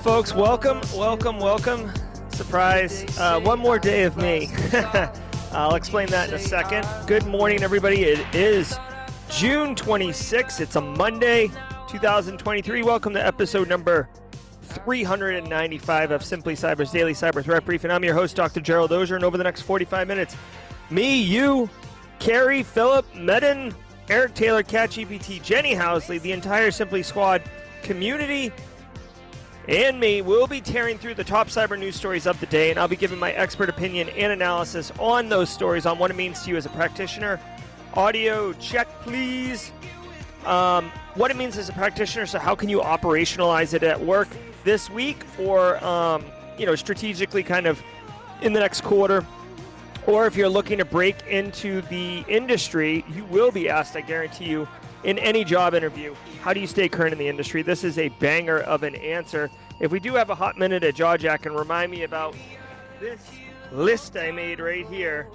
folks? Welcome, welcome, welcome. Surprise. Uh, one more day of me. I'll explain that in a second. Good morning, everybody. It is June 26th. It's a Monday, 2023. Welcome to episode number 395 of Simply Cyber's Daily Cyber Threat Brief. And I'm your host, Dr. Gerald Auger. And over the next 45 minutes, me, you, Carrie, Philip, Medin, Eric Taylor, CatGPT, Jenny Housley, the entire Simply Squad community and me will be tearing through the top cyber news stories of the day, and I'll be giving my expert opinion and analysis on those stories on what it means to you as a practitioner. Audio check, please. Um, what it means as a practitioner, so how can you operationalize it at work this week or, um, you know, strategically kind of in the next quarter? Or if you're looking to break into the industry, you will be asked, I guarantee you, in any job interview. How do you stay current in the industry? This is a banger of an answer. If we do have a hot minute at Jawjack, and remind me about this list I made right here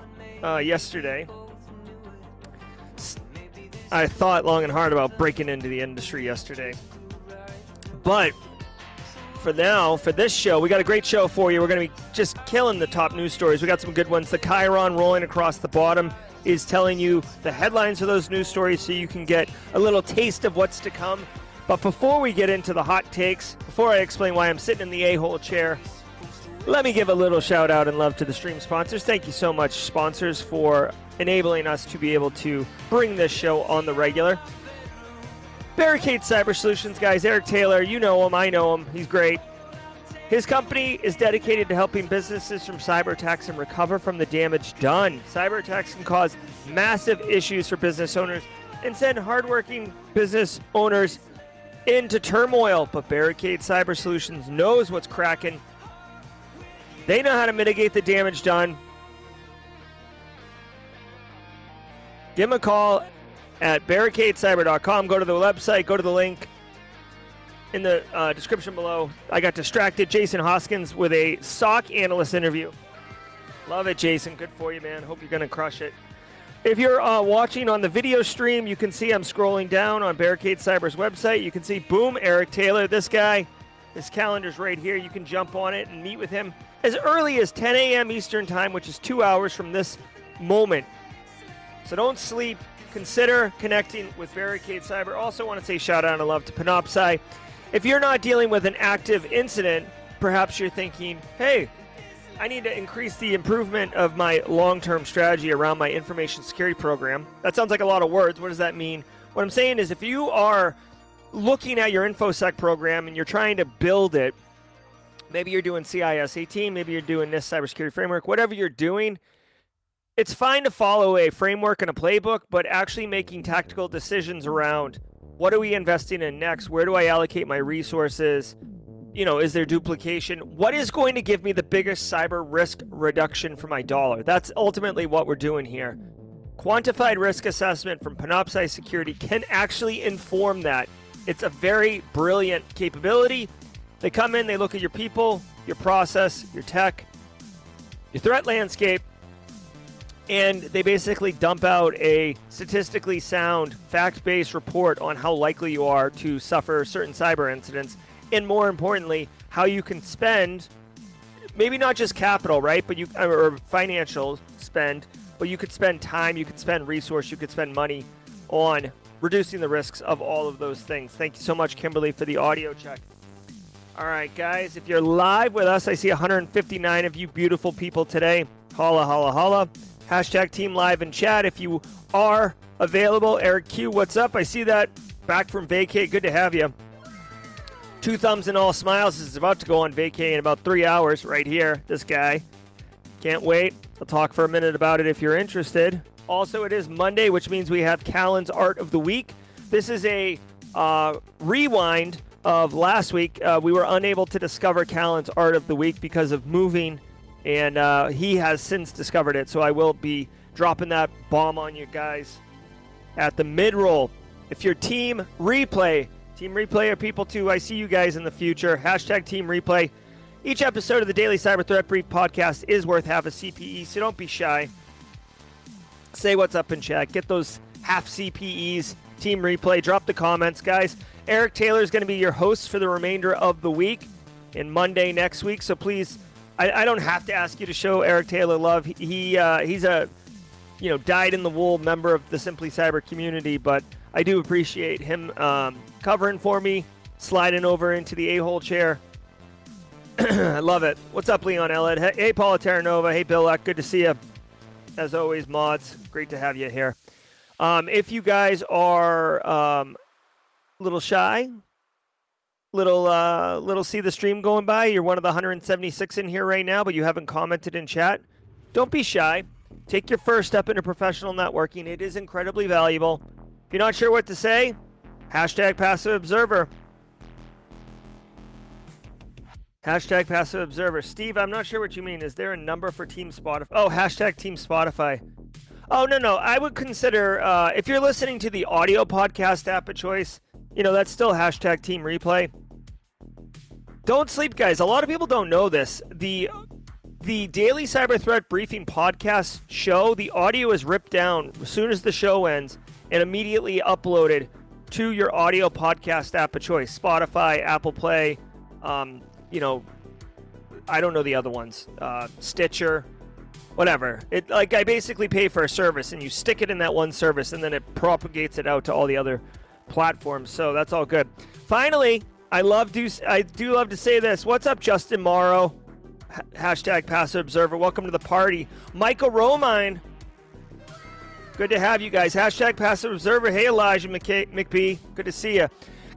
uh, yesterday. I thought long and hard about breaking into the industry yesterday. But for now, for this show, we got a great show for you. We're going to be just killing the top news stories. We got some good ones. The Chiron rolling across the bottom is telling you the headlines of those news stories so you can get a little taste of what's to come. But before we get into the hot takes, before I explain why I'm sitting in the a hole chair, let me give a little shout out and love to the stream sponsors. Thank you so much, sponsors, for enabling us to be able to bring this show on the regular. Barricade Cyber Solutions, guys. Eric Taylor, you know him. I know him. He's great. His company is dedicated to helping businesses from cyber attacks and recover from the damage done. Cyber attacks can cause massive issues for business owners and send hardworking business owners into turmoil. But Barricade Cyber Solutions knows what's cracking. They know how to mitigate the damage done. Give them a call at barricadecyber.com. Go to the website, go to the link in the uh, description below. I got distracted. Jason Hoskins with a SOC analyst interview. Love it, Jason. Good for you, man. Hope you're going to crush it. If you're uh, watching on the video stream, you can see I'm scrolling down on Barricade Cyber's website. You can see, boom, Eric Taylor. This guy, his calendar's right here. You can jump on it and meet with him as early as 10 a.m. Eastern Time, which is two hours from this moment. So don't sleep. Consider connecting with Barricade Cyber. Also, want to say shout out and love to Panoptcy. If you're not dealing with an active incident, perhaps you're thinking, hey, I need to increase the improvement of my long term strategy around my information security program. That sounds like a lot of words. What does that mean? What I'm saying is, if you are looking at your InfoSec program and you're trying to build it, maybe you're doing CIS 18, maybe you're doing this cybersecurity framework, whatever you're doing, it's fine to follow a framework and a playbook, but actually making tactical decisions around what are we investing in next? Where do I allocate my resources? You know, is there duplication? What is going to give me the biggest cyber risk reduction for my dollar? That's ultimately what we're doing here. Quantified risk assessment from Panoptcy Security can actually inform that. It's a very brilliant capability. They come in, they look at your people, your process, your tech, your threat landscape, and they basically dump out a statistically sound, fact based report on how likely you are to suffer certain cyber incidents, and more importantly, how you can spend maybe not just capital, right, but you or financial spend, but you could spend time, you could spend resource, you could spend money on reducing the risks of all of those things. Thank you so much, Kimberly, for the audio check. All right, guys, if you're live with us, I see 159 of you beautiful people today. Holla, holla, holla. Hashtag Team Live in chat if you are available. Eric Q, what's up? I see that back from vacay. Good to have you. Two thumbs and all smiles is about to go on vacay in about three hours right here. This guy. Can't wait. I'll talk for a minute about it if you're interested. Also, it is Monday, which means we have Callan's Art of the Week. This is a uh, rewind of last week. Uh, we were unable to discover Callan's Art of the Week because of moving and uh, he has since discovered it. So I will be dropping that bomb on you guys at the mid roll. If your team replay, team replay are people too. I see you guys in the future. Hashtag team replay. Each episode of the Daily Cyber Threat Brief podcast is worth half a CPE, so don't be shy. Say what's up in chat. Get those half CPEs, team replay. Drop the comments, guys. Eric Taylor is going to be your host for the remainder of the week and Monday next week. So please, I, I don't have to ask you to show Eric Taylor love. He, he uh, he's a you know dyed in the wool member of the Simply Cyber community, but I do appreciate him um, covering for me, sliding over into the a hole chair. I love it. What's up, Leon Ellett? Hey, hey Paula Terranova. Hey, Bill Luck. Good to see you. As always, mods. Great to have you here. Um, if you guys are um, a little shy, little uh, little see the stream going by, you're one of the 176 in here right now, but you haven't commented in chat. Don't be shy. Take your first step into professional networking. It is incredibly valuable. If you're not sure what to say, hashtag passive observer. Hashtag passive observer. Steve, I'm not sure what you mean. Is there a number for Team Spotify? Oh, hashtag Team Spotify. Oh, no, no. I would consider, uh, if you're listening to the audio podcast app of choice, you know, that's still hashtag Team Replay. Don't sleep, guys. A lot of people don't know this. The the Daily Cyber Threat Briefing podcast show, the audio is ripped down as soon as the show ends and immediately uploaded to your audio podcast app of choice Spotify, Apple Play, um, you know, I don't know the other ones, uh, Stitcher, whatever. It like I basically pay for a service and you stick it in that one service and then it propagates it out to all the other platforms. So that's all good. Finally, I love do I do love to say this. What's up, Justin Morrow? Hashtag Passive Observer. Welcome to the party, Michael Romine. Good to have you guys. Hashtag Passive Observer. Hey, Elijah McKay- McBee. Good to see you.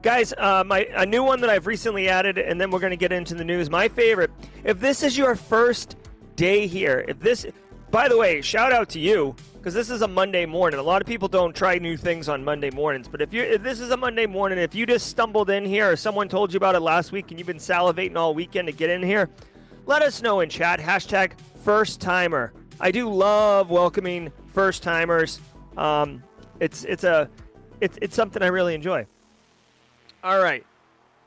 Guys, uh, my a new one that I've recently added, and then we're going to get into the news. My favorite. If this is your first day here, if this, by the way, shout out to you because this is a Monday morning. A lot of people don't try new things on Monday mornings, but if you if this is a Monday morning, if you just stumbled in here or someone told you about it last week and you've been salivating all weekend to get in here, let us know in chat. Hashtag first timer. I do love welcoming first timers. Um, it's it's a it's it's something I really enjoy. All right.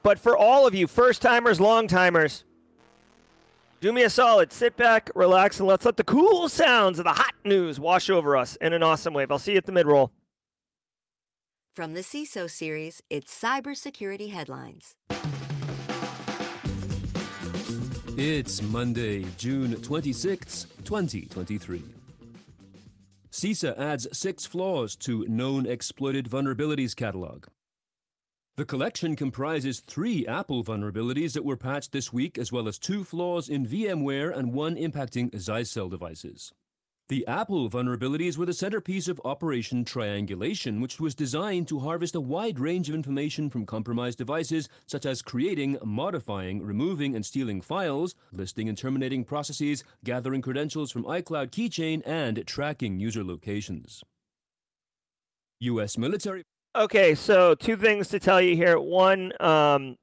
But for all of you first timers, long timers, do me a solid. Sit back, relax, and let's let the cool sounds of the hot news wash over us in an awesome wave. I'll see you at the mid roll. From the CISO series, it's cybersecurity headlines. It's Monday, June 26th, 2023. CISA adds six flaws to known exploited vulnerabilities catalog. The collection comprises three Apple vulnerabilities that were patched this week, as well as two flaws in VMware and one impacting Zyxel devices. The Apple vulnerabilities were the centerpiece of Operation Triangulation, which was designed to harvest a wide range of information from compromised devices, such as creating, modifying, removing, and stealing files, listing and terminating processes, gathering credentials from iCloud Keychain, and tracking user locations. U.S. military. Okay, so two things to tell you here. One, um,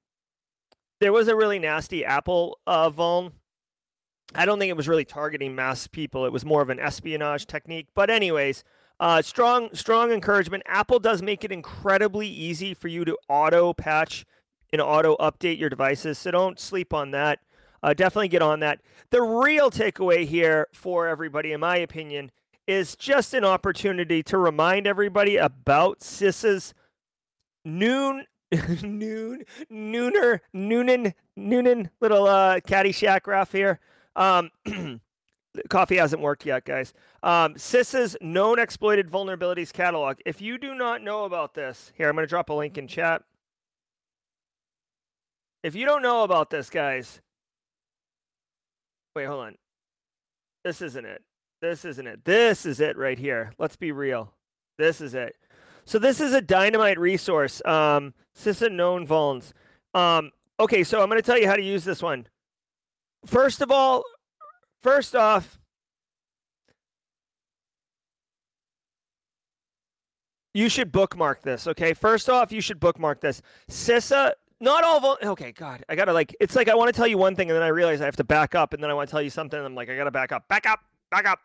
there was a really nasty Apple uh, vuln. I don't think it was really targeting mass people. It was more of an espionage technique. But anyways, uh, strong strong encouragement. Apple does make it incredibly easy for you to auto patch and auto update your devices. So don't sleep on that. Uh, definitely get on that. The real takeaway here for everybody, in my opinion, is just an opportunity to remind everybody about CISA's noon noon nooner noonan noonan little uh Caddyshack graph here. Um, coffee hasn't worked yet, guys. Um, CISA's known exploited vulnerabilities catalog. If you do not know about this, here I'm going to drop a link in chat. If you don't know about this, guys, wait, hold on. This isn't it. This isn't it. This is it right here. Let's be real. This is it. So this is a dynamite resource. Um, CISA known vulns. Um, okay, so I'm going to tell you how to use this one. First of all, first off, you should bookmark this. Okay, first off, you should bookmark this. CISA not all vul- okay god i gotta like it's like i want to tell you one thing and then i realize i have to back up and then i want to tell you something and i'm like i gotta back up back up back up.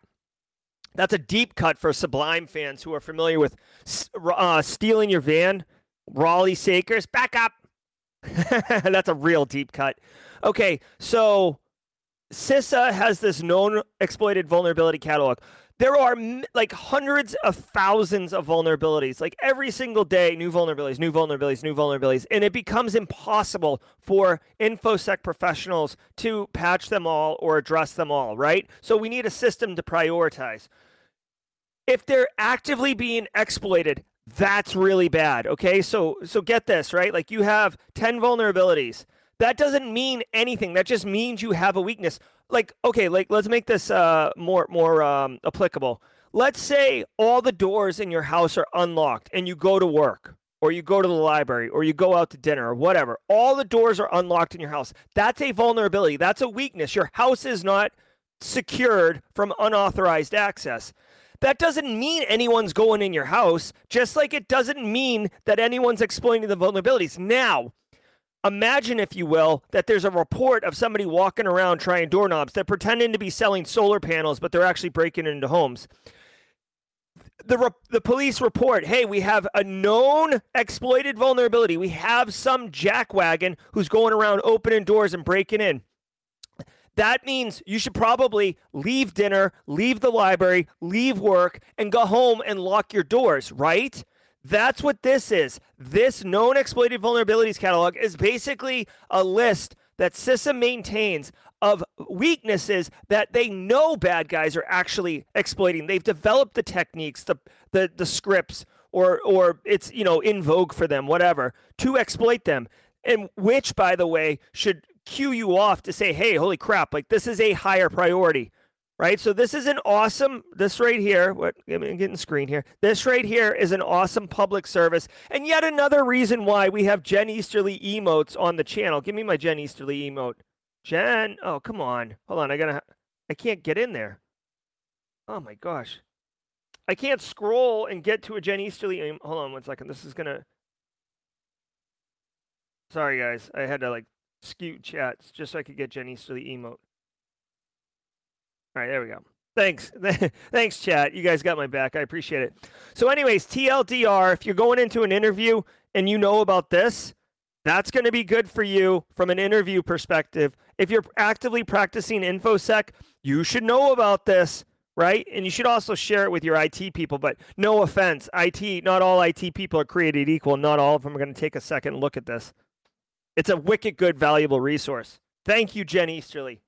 That's a deep cut for sublime fans who are familiar with uh, stealing your van. Raleigh sakers back up. That's a real deep cut. Okay, so CISA has this known exploited vulnerability catalog. There are like hundreds of thousands of vulnerabilities, like every single day, new vulnerabilities, new vulnerabilities, new vulnerabilities. And it becomes impossible for InfoSec professionals to patch them all or address them all, right? So we need a system to prioritize. If they're actively being exploited, that's really bad. Okay. So, so get this, right? Like you have 10 vulnerabilities. That doesn't mean anything. That just means you have a weakness like okay, like let's make this uh more more um applicable. Let's say all the doors in your house are unlocked and you go to work or you go to the library or you go out to dinner or whatever. All the doors are unlocked in your house. That's a vulnerability. That's a weakness. Your house is not secured from unauthorized access. That doesn't mean anyone's going in your house, just like it doesn't mean that anyone's exploiting the vulnerabilities. Now, Imagine, if you will, that there's a report of somebody walking around trying doorknobs. They're pretending to be selling solar panels, but they're actually breaking into homes. The, re- the police report hey, we have a known exploited vulnerability. We have some jackwagon who's going around opening doors and breaking in. That means you should probably leave dinner, leave the library, leave work, and go home and lock your doors, right? That's what this is. This known exploited vulnerabilities catalog is basically a list that CISA maintains of weaknesses that they know bad guys are actually exploiting. They've developed the techniques, the the, the scripts, or or it's you know in vogue for them, whatever, to exploit them. And which, by the way, should cue you off to say, hey, holy crap, like this is a higher priority right? So this is an awesome, this right here, what, I'm getting screen here. This right here is an awesome public service. And yet another reason why we have Jen Easterly emotes on the channel. Give me my Jen Easterly emote. Jen, oh, come on. Hold on, I gotta, I can't get in there. Oh my gosh. I can't scroll and get to a Jen Easterly. Hold on one second. This is gonna. Sorry guys, I had to like scoot chats just so I could get Jen Easterly emote. All right, there we go. Thanks. Thanks, chat. You guys got my back. I appreciate it. So, anyways, TLDR, if you're going into an interview and you know about this, that's going to be good for you from an interview perspective. If you're actively practicing InfoSec, you should know about this, right? And you should also share it with your IT people. But no offense, IT, not all IT people are created equal. Not all of them are going to take a second look at this. It's a wicked good, valuable resource. Thank you, Jen Easterly.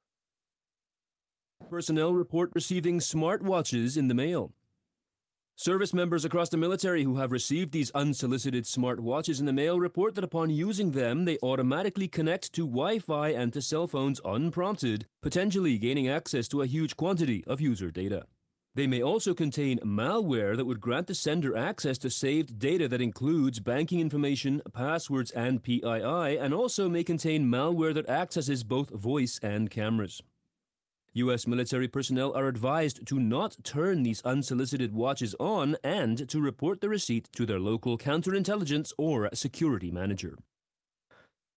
Personnel report receiving smartwatches in the mail. Service members across the military who have received these unsolicited smartwatches in the mail report that upon using them, they automatically connect to Wi Fi and to cell phones unprompted, potentially gaining access to a huge quantity of user data. They may also contain malware that would grant the sender access to saved data that includes banking information, passwords, and PII, and also may contain malware that accesses both voice and cameras. U.S. military personnel are advised to not turn these unsolicited watches on and to report the receipt to their local counterintelligence or security manager.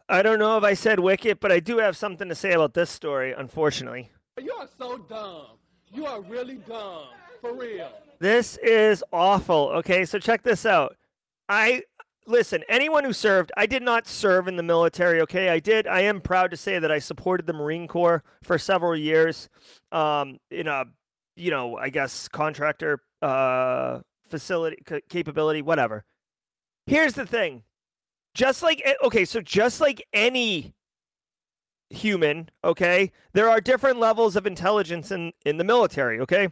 I don't know if I said wicked, but I do have something to say about this story, unfortunately. You are so dumb. You are really dumb. For real. This is awful. Okay, so check this out. I listen, anyone who served, I did not serve in the military, okay? I did. I am proud to say that I supported the Marine Corps for several years um, in a, you know, I guess contractor uh, facility c- capability, whatever. Here's the thing. Just like okay, so just like any human, okay? There are different levels of intelligence in in the military, okay?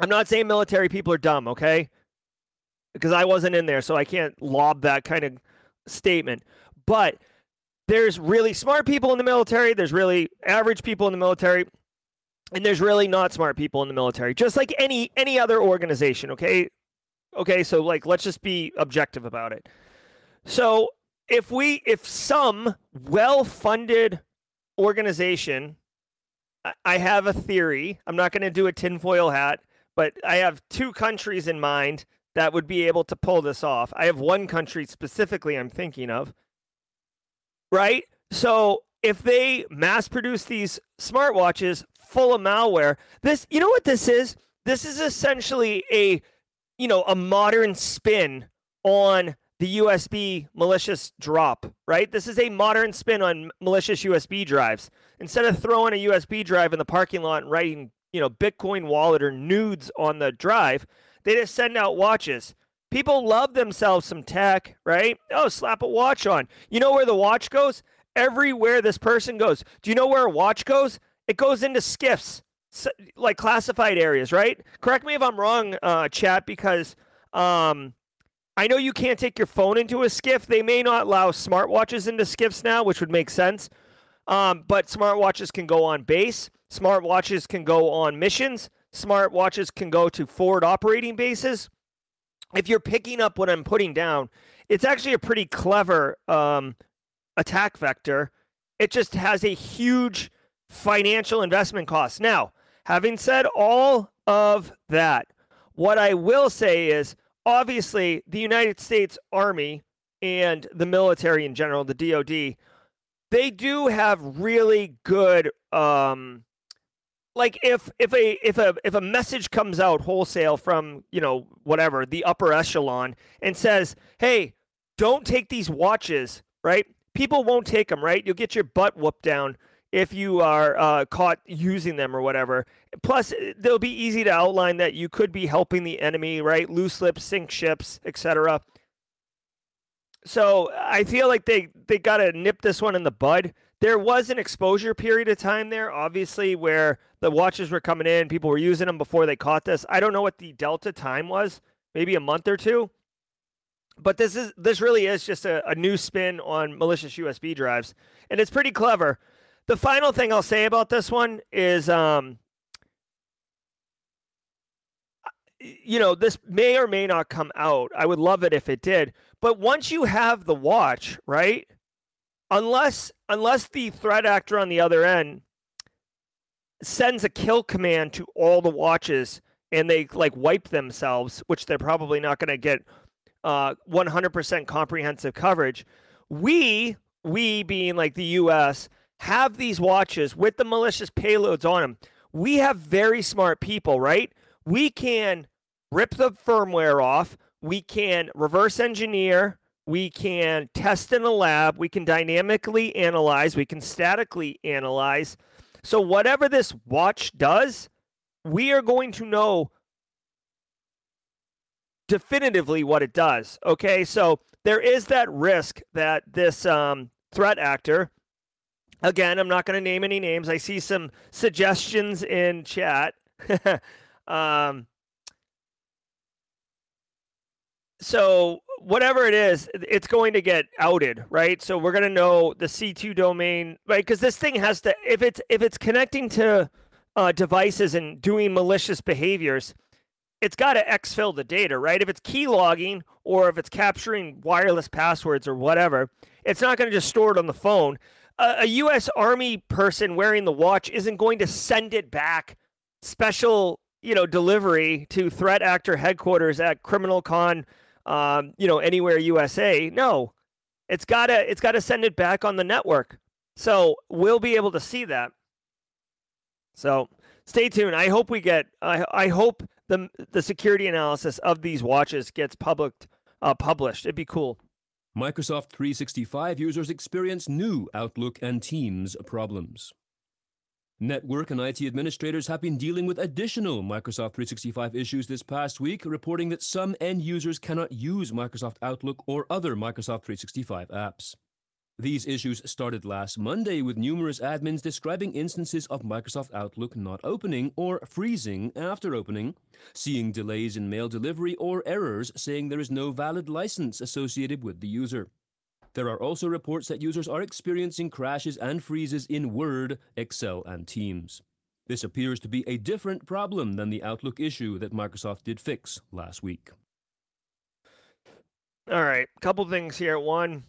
I'm not saying military people are dumb, okay? Because I wasn't in there, so I can't lob that kind of statement. But there's really smart people in the military, there's really average people in the military, and there's really not smart people in the military. Just like any any other organization, okay? Okay, so like let's just be objective about it. So, if we if some well-funded organization I have a theory. I'm not going to do a tinfoil hat, but I have two countries in mind that would be able to pull this off. I have one country specifically I'm thinking of. Right? So if they mass produce these smartwatches full of malware, this you know what this is? This is essentially a you know, a modern spin on the USB malicious drop, right? This is a modern spin on malicious USB drives. Instead of throwing a USB drive in the parking lot and writing, you know, Bitcoin wallet or nudes on the drive, they just send out watches. People love themselves some tech, right? Oh, slap a watch on. You know where the watch goes? Everywhere this person goes. Do you know where a watch goes? It goes into skiffs, like classified areas, right? Correct me if I'm wrong, uh, chat, because um, I know you can't take your phone into a skiff. They may not allow smartwatches into skiffs now, which would make sense. Um, but smartwatches can go on base. Smartwatches can go on missions. Smartwatches can go to forward operating bases. If you're picking up what I'm putting down, it's actually a pretty clever um, attack vector. It just has a huge financial investment cost. Now, having said all of that, what I will say is obviously the United States Army and the military in general, the DoD, they do have really good um like if if a if a if a message comes out wholesale from, you know, whatever, the upper echelon and says, "Hey, don't take these watches," right? People won't take them, right? You'll get your butt whooped down if you are uh, caught using them or whatever. Plus, they'll be easy to outline that you could be helping the enemy, right? Loose lips, sink ships, etc. So I feel like they they got to nip this one in the bud. There was an exposure period of time there, obviously, where the watches were coming in, people were using them before they caught this. I don't know what the delta time was, maybe a month or two. But this is this really is just a, a new spin on malicious USB drives, and it's pretty clever the final thing I'll say about this one is, um, you know, this may or may not come out. I would love it if it did. But once you have the watch, right? Unless unless the threat actor on the other end sends a kill command to all the watches and they like wipe themselves, which they're probably not going to get uh, 100% comprehensive coverage. We, we being like the U.S., have these watches with the malicious payloads on them. We have very smart people, right? We can rip the firmware off, we can reverse engineer, we can test in a lab, we can dynamically analyze, we can statically analyze. So, whatever this watch does, we are going to know definitively what it does. Okay, so there is that risk that this um, threat actor Again, I'm not going to name any names. I see some suggestions in chat. um, so whatever it is, it's going to get outed, right? So we're going to know the C2 domain, right? Because this thing has to, if it's if it's connecting to uh, devices and doing malicious behaviors, it's got to exfil the data, right? If it's key logging or if it's capturing wireless passwords or whatever, it's not going to just store it on the phone a, a U.S. Army person wearing the watch isn't going to send it back special, you know, delivery to threat actor headquarters at Criminal Con, um, you know, anywhere USA. No, it's gotta it's gotta send it back on the network. So we'll be able to see that. So stay tuned. I hope we get. I I hope the the security analysis of these watches gets public uh, published. It'd be cool. Microsoft 365 users experience new Outlook and Teams problems. Network and IT administrators have been dealing with additional Microsoft 365 issues this past week, reporting that some end users cannot use Microsoft Outlook or other Microsoft 365 apps. These issues started last Monday with numerous admins describing instances of Microsoft Outlook not opening or freezing after opening, seeing delays in mail delivery, or errors saying there is no valid license associated with the user. There are also reports that users are experiencing crashes and freezes in Word, Excel, and Teams. This appears to be a different problem than the Outlook issue that Microsoft did fix last week. All right, couple things here. One,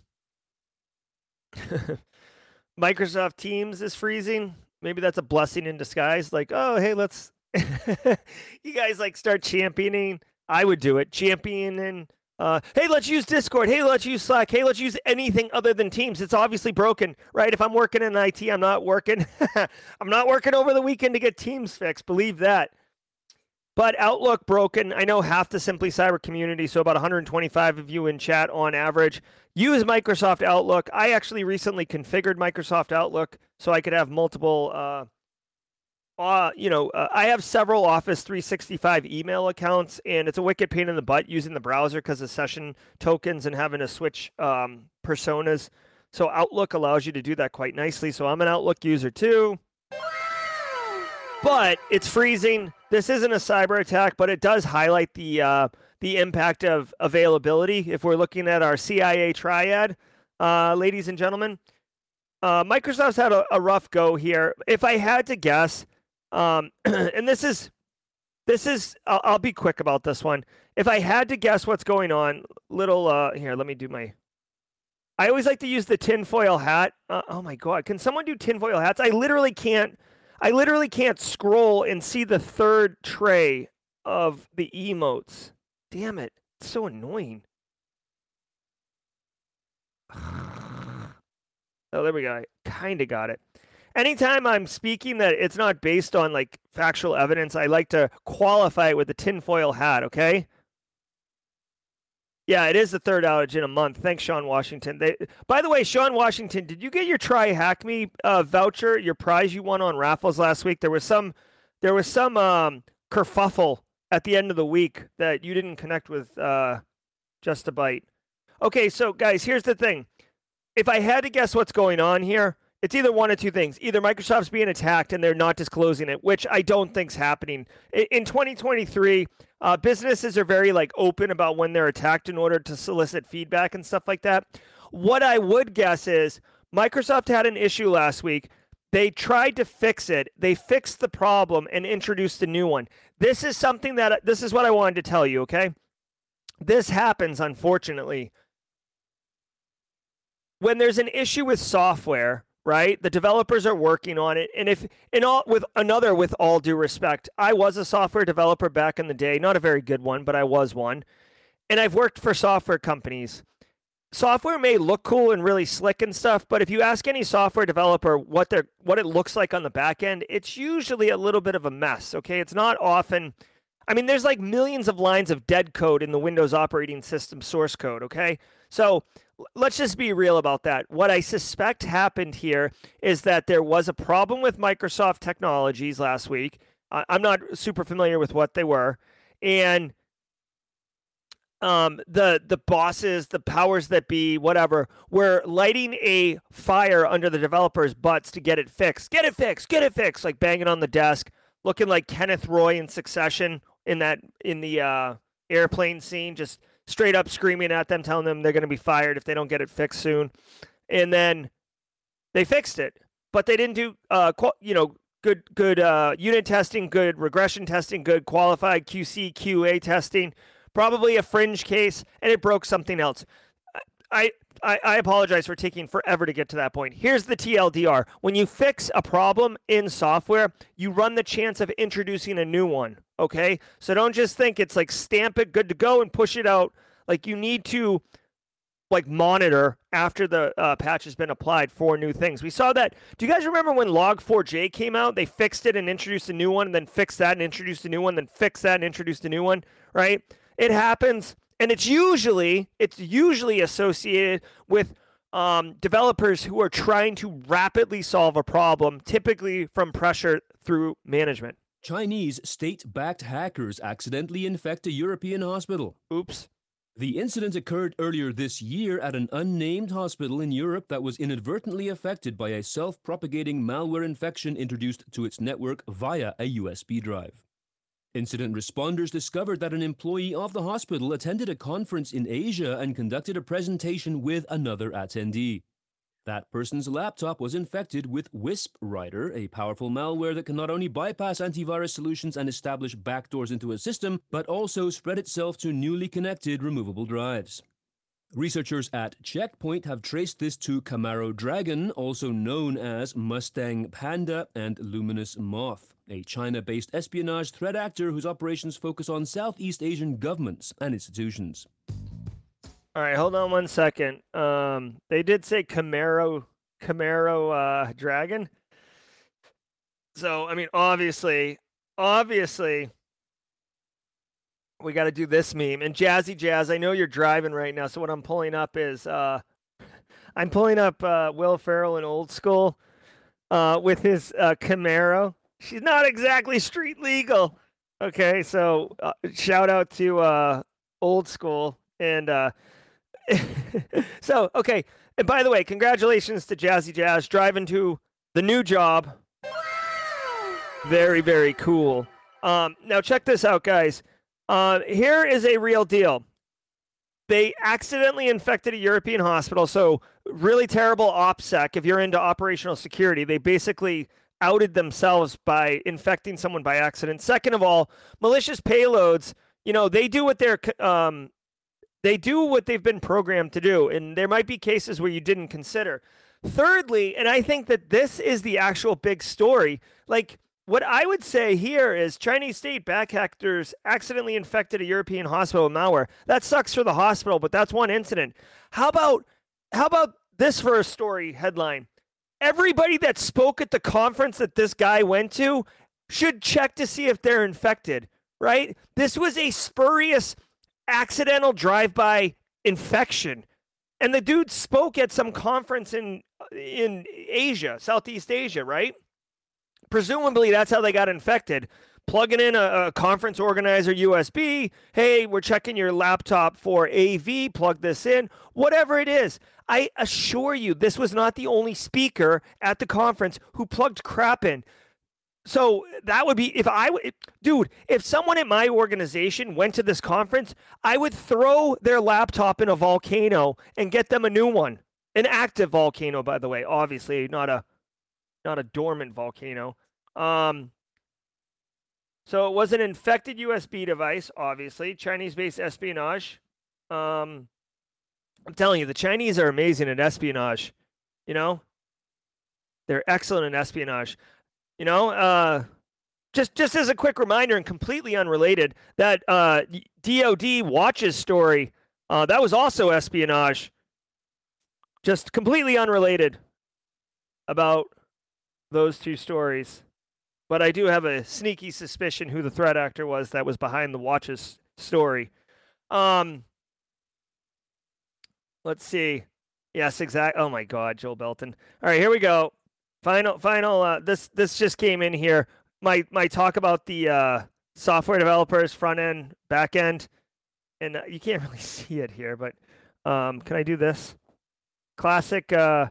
Microsoft Teams is freezing. Maybe that's a blessing in disguise. Like, oh, hey, let's you guys like start championing. I would do it, championing. Uh, hey, let's use Discord. Hey, let's use Slack. Hey, let's use anything other than Teams. It's obviously broken, right? If I'm working in IT, I'm not working. I'm not working over the weekend to get Teams fixed. Believe that. But Outlook broken. I know half the Simply Cyber community, so about 125 of you in chat on average, use Microsoft Outlook. I actually recently configured Microsoft Outlook so I could have multiple. Uh, uh, you know, uh, I have several Office 365 email accounts, and it's a wicked pain in the butt using the browser because of session tokens and having to switch um, personas. So Outlook allows you to do that quite nicely. So I'm an Outlook user too. But it's freezing. This isn't a cyber attack, but it does highlight the uh, the impact of availability. If we're looking at our CIA triad, uh, ladies and gentlemen, uh, Microsoft's had a, a rough go here. If I had to guess, um, and this is this is I'll, I'll, be quick about this one. If I had to guess what's going on, little uh, here, let me do my. I always like to use the tinfoil hat. Uh, oh my god, can someone do tinfoil hats? I literally can't. I literally can't scroll and see the third tray of the emotes. Damn it, it's so annoying. Oh, there we go. I kind of got it anytime I'm speaking that it's not based on like factual evidence, I like to qualify it with the tinfoil hat, okay? Yeah, it is the third outage in a month. Thanks, Sean Washington. They, by the way, Sean Washington, did you get your TryHackMe uh, voucher, your prize you won on raffles last week? There was some, there was some um, kerfuffle at the end of the week that you didn't connect with uh, just a bite. Okay, so guys, here's the thing. If I had to guess what's going on here, it's either one of two things. Either Microsoft's being attacked and they're not disclosing it, which I don't think's happening. In 2023, uh, businesses are very like open about when they're attacked in order to solicit feedback and stuff like that. What I would guess is Microsoft had an issue last week. They tried to fix it. They fixed the problem and introduced a new one. This is something that this is what I wanted to tell you, okay? This happens unfortunately when there's an issue with software right? The developers are working on it. And if in all with another with all due respect, I was a software developer back in the day, not a very good one, but I was one. And I've worked for software companies. Software may look cool and really slick and stuff, but if you ask any software developer what they what it looks like on the back end, it's usually a little bit of a mess, okay? It's not often I mean, there's like millions of lines of dead code in the Windows operating system source code, okay? So let's just be real about that. What I suspect happened here is that there was a problem with Microsoft technologies last week. I'm not super familiar with what they were, and um, the the bosses, the powers that be, whatever, were lighting a fire under the developers' butts to get it fixed. Get it fixed. Get it fixed. Like banging on the desk, looking like Kenneth Roy in Succession in that in the uh, airplane scene, just straight up screaming at them, telling them they're going to be fired if they don't get it fixed soon. And then they fixed it, but they didn't do, uh, you know, good good uh, unit testing, good regression testing, good qualified QC QA testing. Probably a fringe case, and it broke something else. I, I, I apologize for taking forever to get to that point. Here's the TLDR: when you fix a problem in software, you run the chance of introducing a new one. Okay. So don't just think it's like stamp it, good to go, and push it out. Like you need to like monitor after the uh, patch has been applied for new things. We saw that. Do you guys remember when Log4j came out? They fixed it and introduced a new one, and then fixed that and introduced a new one, then fixed that and introduced a new one. Right? It happens, and it's usually it's usually associated with um, developers who are trying to rapidly solve a problem, typically from pressure through management. Chinese state backed hackers accidentally infect a European hospital. Oops. The incident occurred earlier this year at an unnamed hospital in Europe that was inadvertently affected by a self propagating malware infection introduced to its network via a USB drive. Incident responders discovered that an employee of the hospital attended a conference in Asia and conducted a presentation with another attendee. That person's laptop was infected with WispRider, a powerful malware that can not only bypass antivirus solutions and establish backdoors into a system, but also spread itself to newly connected removable drives. Researchers at Check Point have traced this to Camaro Dragon, also known as Mustang Panda and Luminous Moth, a China based espionage threat actor whose operations focus on Southeast Asian governments and institutions. All right, hold on one second. Um, they did say Camaro, Camaro uh, Dragon. So I mean, obviously, obviously, we got to do this meme. And Jazzy Jazz, I know you're driving right now, so what I'm pulling up is uh, I'm pulling up uh, Will Ferrell in Old School uh, with his uh, Camaro. She's not exactly street legal. Okay, so uh, shout out to uh, Old School and uh, so okay. And by the way, congratulations to Jazzy Jazz driving to the new job. Very very cool. Um, now check this out, guys. Uh, here is a real deal. They accidentally infected a European hospital, so really terrible OPSEC. If you're into operational security, they basically outed themselves by infecting someone by accident. Second of all, malicious payloads. You know, they do what they're um, they do what they've been programmed to do, and there might be cases where you didn't consider. Thirdly, and I think that this is the actual big story. Like what I would say here is Chinese state back actors accidentally infected a European hospital with malware. That sucks for the hospital, but that's one incident. How about how about this for a story headline? Everybody that spoke at the conference that this guy went to should check to see if they're infected, right? This was a spurious accidental drive-by infection. And the dude spoke at some conference in in Asia, Southeast Asia, right? Presumably, that's how they got infected. Plugging in a, a, conference organizer USB. Hey, we're checking your laptop for AV. Plug this in. Whatever it is. I assure you, this was not the only speaker at the conference who plugged crap in. So that would be if I would, dude, if someone at my organization went to this conference, I would throw their laptop in a volcano and get them a new one. An active volcano, by the way, obviously, not a not a dormant volcano. Um, so it was an infected USB device, obviously, Chinese-based espionage. Um, I'm telling you, the Chinese are amazing at espionage. You know, they're excellent in espionage. You know, uh, just just as a quick reminder and completely unrelated, that uh, DoD watches story uh, that was also espionage. Just completely unrelated about those two stories. But I do have a sneaky suspicion who the threat actor was that was behind the watches story. Um, let's see. Yes, exactly. Oh my God, Joe Belton. All right, here we go. Final, final. Uh, this this just came in here. My my talk about the uh, software developers front end, back end, and uh, you can't really see it here, but um, can I do this? Classic uh,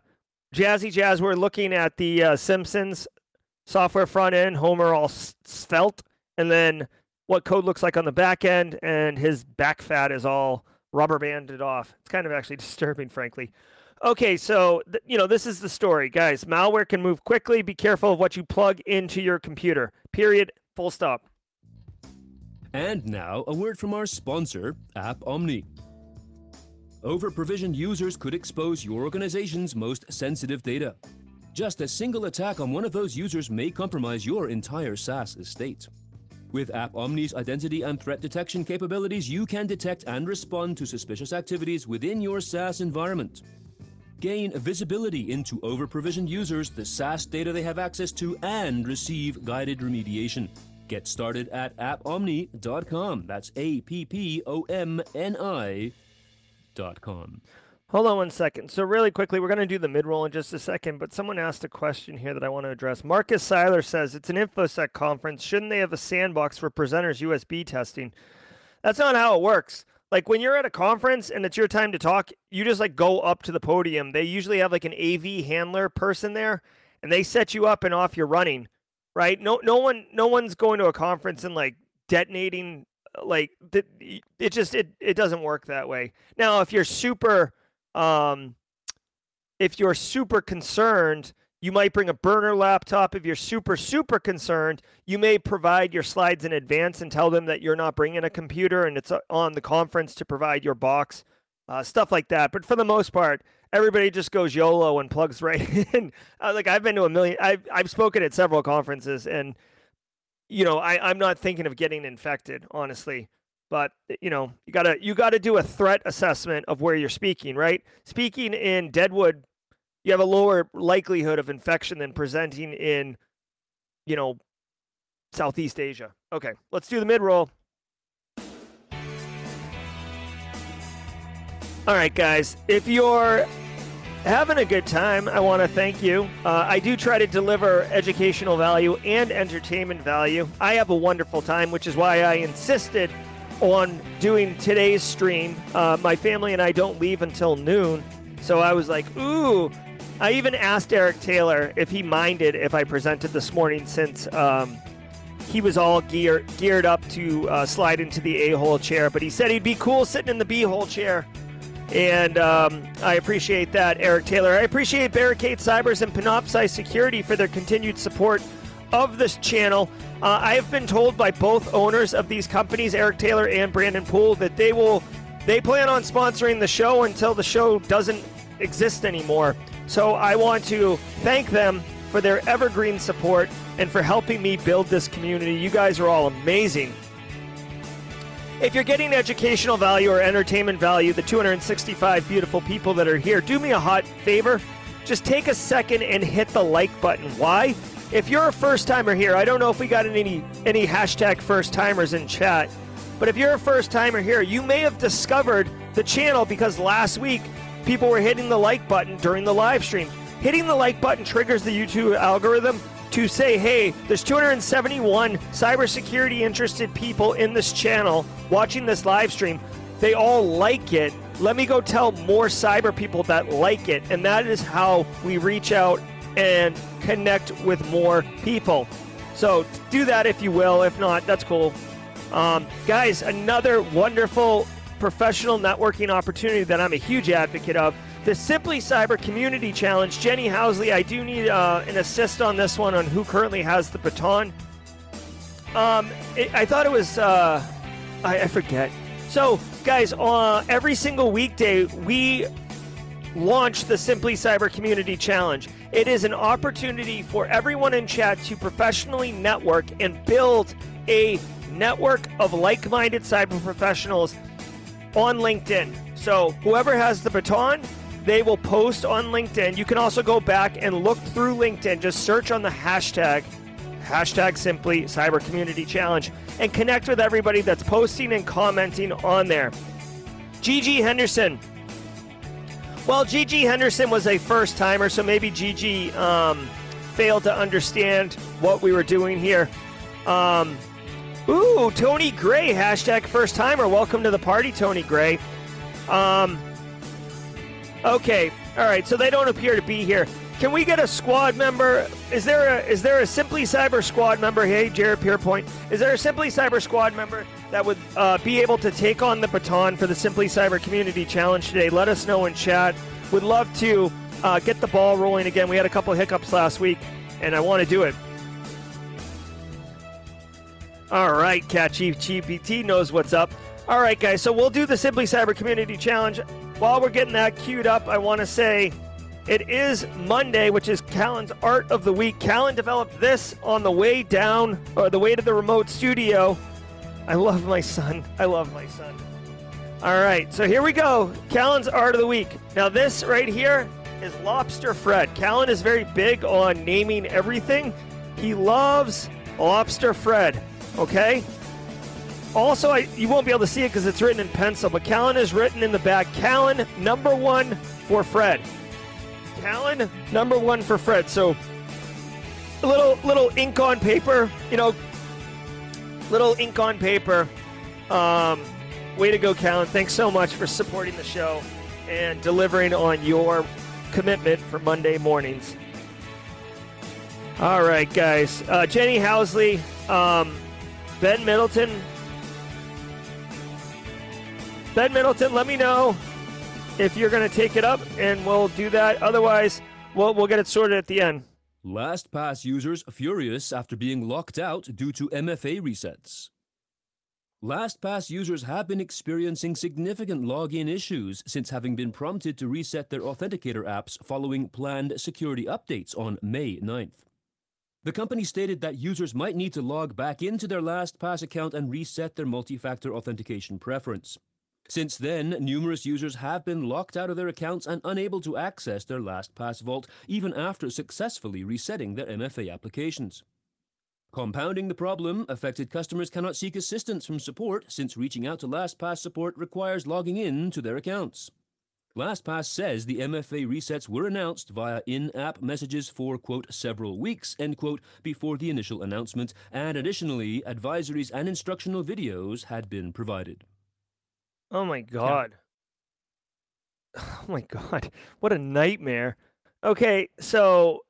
Jazzy Jazz, we're looking at the uh, Simpsons software front end, Homer all svelte, and then what code looks like on the back end, and his back fat is all rubber banded off. It's kind of actually disturbing, frankly. Okay, so th- you know this is the story, guys. Malware can move quickly. Be careful of what you plug into your computer. Period. Full stop. And now a word from our sponsor, AppOmni. Over-provisioned users could expose your organization's most sensitive data. Just a single attack on one of those users may compromise your entire SaaS estate. With AppOmni's identity and threat detection capabilities, you can detect and respond to suspicious activities within your SaaS environment. Gain visibility into over-provisioned users, the SaaS data they have access to, and receive guided remediation. Get started at appomni.com. That's A Hold on one second. So, really quickly, we're going to do the mid roll in just a second, but someone asked a question here that I want to address. Marcus Seiler says it's an InfoSec conference. Shouldn't they have a sandbox for presenters USB testing? That's not how it works. Like when you're at a conference and it's your time to talk, you just like go up to the podium. They usually have like an AV handler person there and they set you up and off you're running, right? No no one no one's going to a conference and like detonating like it just it it doesn't work that way. Now, if you're super um if you're super concerned, you might bring a burner laptop. If you're super super concerned, you may provide your slides in advance and tell them that you're not bringing a computer and it's uh, on the conference to provide your box. Uh, stuff like that. But for the most part, everybody just goes YOLO and plugs right in. Uh, like I've been to a million. I've I've spoken at several conferences and you know, I, I'm not thinking of getting infected, honestly. But eh, you know, you gotta you gotta do a threat assessment of where you're speaking, right? Speaking in Deadwood, you have a lower likelihood of infection than presenting in, you know, Southeast Asia. Okay, let's do the mid roll. All right, guys, if you're having a good time, I want to thank you. Uh, I do try to deliver educational value and entertainment value. I have a wonderful time, which is why I insisted on doing today's stream. Uh, my family and I don't leave until noon. So I was like, ooh. I even asked Eric Taylor if he minded if I presented this morning since um, he was all gear, geared up to uh, slide into the A hole chair. But he said he'd be cool sitting in the B hole chair. And um, I appreciate that, Eric Taylor. I appreciate Barricade Cybers and Panoptcy Security for their continued support of this channel. Uh, I have been told by both owners of these companies, Eric Taylor and Brandon Poole, that they will they plan on sponsoring the show until the show doesn't exist anymore. So I want to thank them for their evergreen support and for helping me build this community. You guys are all amazing. If you're getting educational value or entertainment value, the 265 beautiful people that are here, do me a hot favor. Just take a second and hit the like button. Why? If you're a first timer here, I don't know if we got any any hashtag first timers in chat, but if you're a first timer here, you may have discovered the channel because last week people were hitting the like button during the live stream. Hitting the like button triggers the YouTube algorithm to say, hey, there's 271 cybersecurity interested people in this channel watching this live stream. They all like it. Let me go tell more cyber people that like it. And that is how we reach out and connect with more people. So do that if you will. If not, that's cool. Um, guys, another wonderful professional networking opportunity that I'm a huge advocate of. The Simply Cyber Community Challenge. Jenny Housley, I do need uh, an assist on this one on who currently has the baton. Um, it, I thought it was, uh, I, I forget. So, guys, uh, every single weekday, we launch the Simply Cyber Community Challenge. It is an opportunity for everyone in chat to professionally network and build a network of like minded cyber professionals on LinkedIn. So whoever has the baton, they will post on LinkedIn. You can also go back and look through LinkedIn. Just search on the hashtag, hashtag simply cyber community challenge, and connect with everybody that's posting and commenting on there. Gigi Henderson. Well, Gigi Henderson was a first timer, so maybe Gigi um, failed to understand what we were doing here. Um, Ooh, Tony Gray, hashtag first timer. Welcome to the party, Tony Gray. Um, okay, all right. So they don't appear to be here. Can we get a squad member? Is there a is there a Simply Cyber squad member? Hey, Jared Pierpoint. Is there a Simply Cyber squad member that would uh, be able to take on the baton for the Simply Cyber Community Challenge today? Let us know in chat. Would love to uh, get the ball rolling again. We had a couple hiccups last week, and I want to do it. All right, Cat Chief GPT knows what's up. All right, guys, so we'll do the Simply Cyber Community Challenge. While we're getting that queued up, I want to say it is Monday, which is Callan's Art of the Week. Callan developed this on the way down, or the way to the remote studio. I love my son. I love my son. All right, so here we go. Callan's Art of the Week. Now, this right here is Lobster Fred. Callan is very big on naming everything. He loves Lobster Fred. Okay? Also, I, you won't be able to see it because it's written in pencil, but Callan is written in the back. Callan, number one for Fred. Callan, number one for Fred. So, a little little ink on paper, you know, little ink on paper. Um, way to go, Callan. Thanks so much for supporting the show and delivering on your commitment for Monday mornings. All right, guys. Uh, Jenny Housley, um, Ben Middleton. Ben Middleton, let me know if you're going to take it up, and we'll do that. Otherwise, we'll, we'll get it sorted at the end. LastPass users furious after being locked out due to MFA resets. LastPass users have been experiencing significant login issues since having been prompted to reset their authenticator apps following planned security updates on May 9th. The company stated that users might need to log back into their LastPass account and reset their multi-factor authentication preference. Since then, numerous users have been locked out of their accounts and unable to access their LastPass vault even after successfully resetting their MFA applications. Compounding the problem, affected customers cannot seek assistance from support since reaching out to LastPass support requires logging in to their accounts. LastPass says the MFA resets were announced via in app messages for, quote, several weeks, end quote, before the initial announcement, and additionally, advisories and instructional videos had been provided. Oh my god. Oh my god. What a nightmare. Okay, so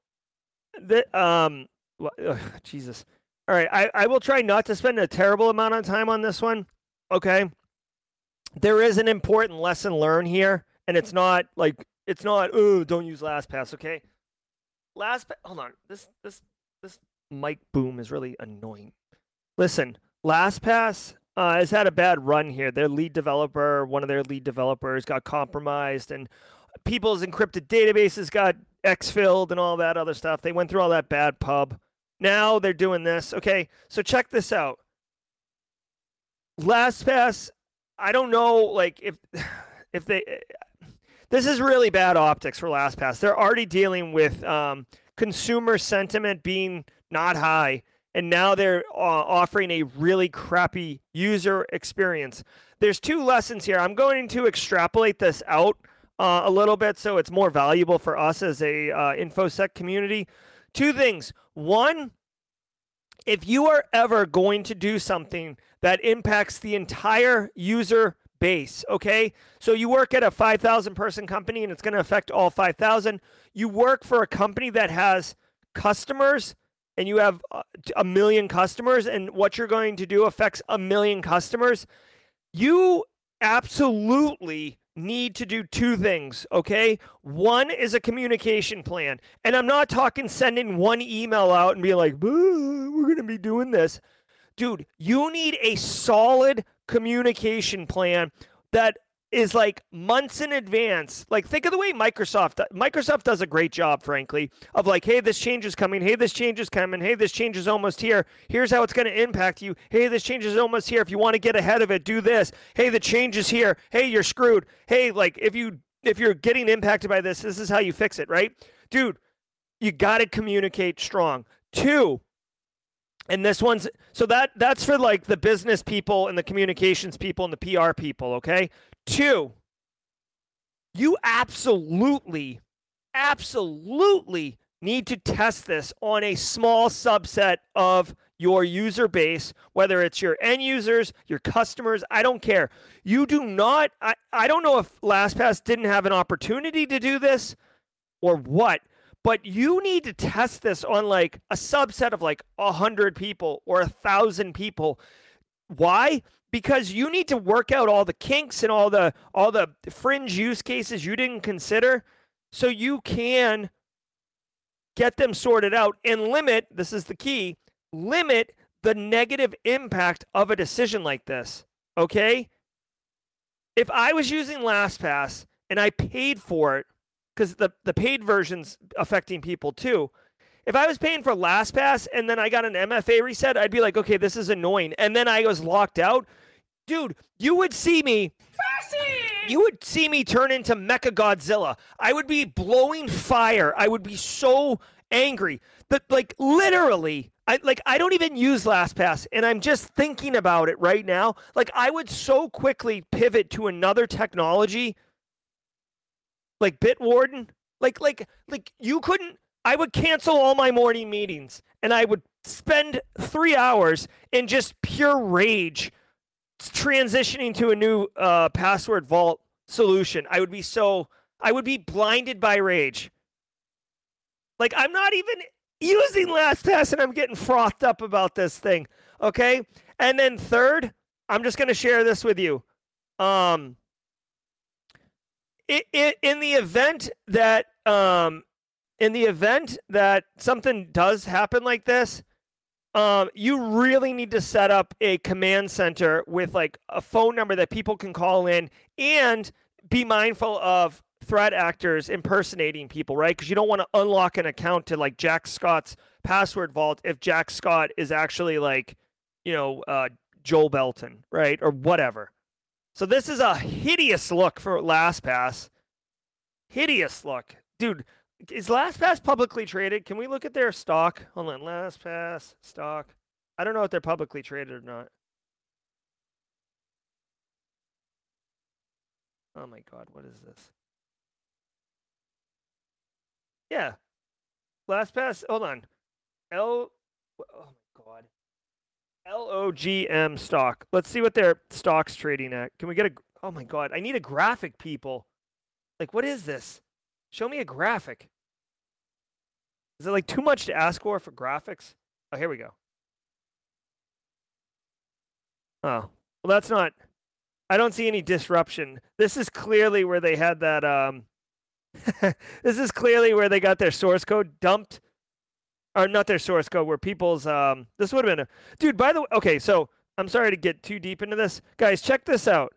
the um ugh, Jesus. All right, I, I will try not to spend a terrible amount of time on this one. Okay. There is an important lesson learned here, and it's not like it's not, oh, don't use LastPass, okay? Last hold on. This this this mic boom is really annoying. Listen, LastPass uh, has had a bad run here. Their lead developer, one of their lead developers, got compromised, and people's encrypted databases got exfilled and all that other stuff. They went through all that bad pub. Now they're doing this. Okay, so check this out. LastPass, I don't know, like if if they. This is really bad optics for LastPass. They're already dealing with um, consumer sentiment being not high, and now they're uh, offering a really crappy user experience. There's two lessons here. I'm going to extrapolate this out uh, a little bit so it's more valuable for us as a uh, infosec community. Two things. One, if you are ever going to do something that impacts the entire user base, okay? So you work at a 5,000 person company and it's going to affect all 5,000. You work for a company that has customers and you have uh, a million customers and what you're going to do affects a million customers. You absolutely need to do two things, okay? One is a communication plan. And I'm not talking sending one email out and being like, we're going to be doing this. Dude, you need a solid communication plan that is like months in advance. Like think of the way Microsoft Microsoft does a great job frankly of like hey this change is coming, hey this change is coming, hey this change is almost here. Here's how it's going to impact you. Hey this change is almost here. If you want to get ahead of it, do this. Hey the change is here. Hey you're screwed. Hey like if you if you're getting impacted by this, this is how you fix it, right? Dude, you got to communicate strong. Two, and this one's so that that's for like the business people and the communications people and the PR people, okay? Two, you absolutely, absolutely need to test this on a small subset of your user base, whether it's your end users, your customers, I don't care. You do not, I, I don't know if LastPass didn't have an opportunity to do this or what, but you need to test this on like a subset of like a hundred people or a thousand people. Why? Because you need to work out all the kinks and all the all the fringe use cases you didn't consider, so you can get them sorted out and limit. This is the key: limit the negative impact of a decision like this. Okay. If I was using LastPass and I paid for it because the, the paid version's affecting people too. If I was paying for LastPass and then I got an MFA reset, I'd be like, okay, this is annoying. And then I was locked out. Dude, you would see me. You would see me turn into Mecha Godzilla. I would be blowing fire. I would be so angry. But like literally, I like I don't even use LastPass and I'm just thinking about it right now. Like I would so quickly pivot to another technology like Bitwarden, like like like you couldn't. I would cancel all my morning meetings and I would spend three hours in just pure rage transitioning to a new uh, password vault solution. I would be so I would be blinded by rage. Like I'm not even using LastPass and I'm getting frothed up about this thing. Okay, and then third, I'm just gonna share this with you. Um, it, it, in the event that um, in the event that something does happen like this, um, you really need to set up a command center with like a phone number that people can call in and be mindful of threat actors impersonating people, right? Because you don't want to unlock an account to like Jack Scott's password vault if Jack Scott is actually like, you know, uh, Joel Belton, right? Or whatever. So this is a hideous look for LastPass. Hideous look. Dude, is LastPass publicly traded? Can we look at their stock? Hold on, LastPass stock. I don't know if they're publicly traded or not. Oh my god, what is this? Yeah. LastPass. Hold on. L. Oh my god. LOGM stock. Let's see what their stock's trading at. Can we get a? Oh my god. I need a graphic, people. Like, what is this? Show me a graphic. Is it like too much to ask for for graphics? Oh, here we go. Oh, well, that's not. I don't see any disruption. This is clearly where they had that. Um, this is clearly where they got their source code dumped, or not their source code. Where people's um, this would have been a dude. By the way, okay, so I'm sorry to get too deep into this, guys. Check this out.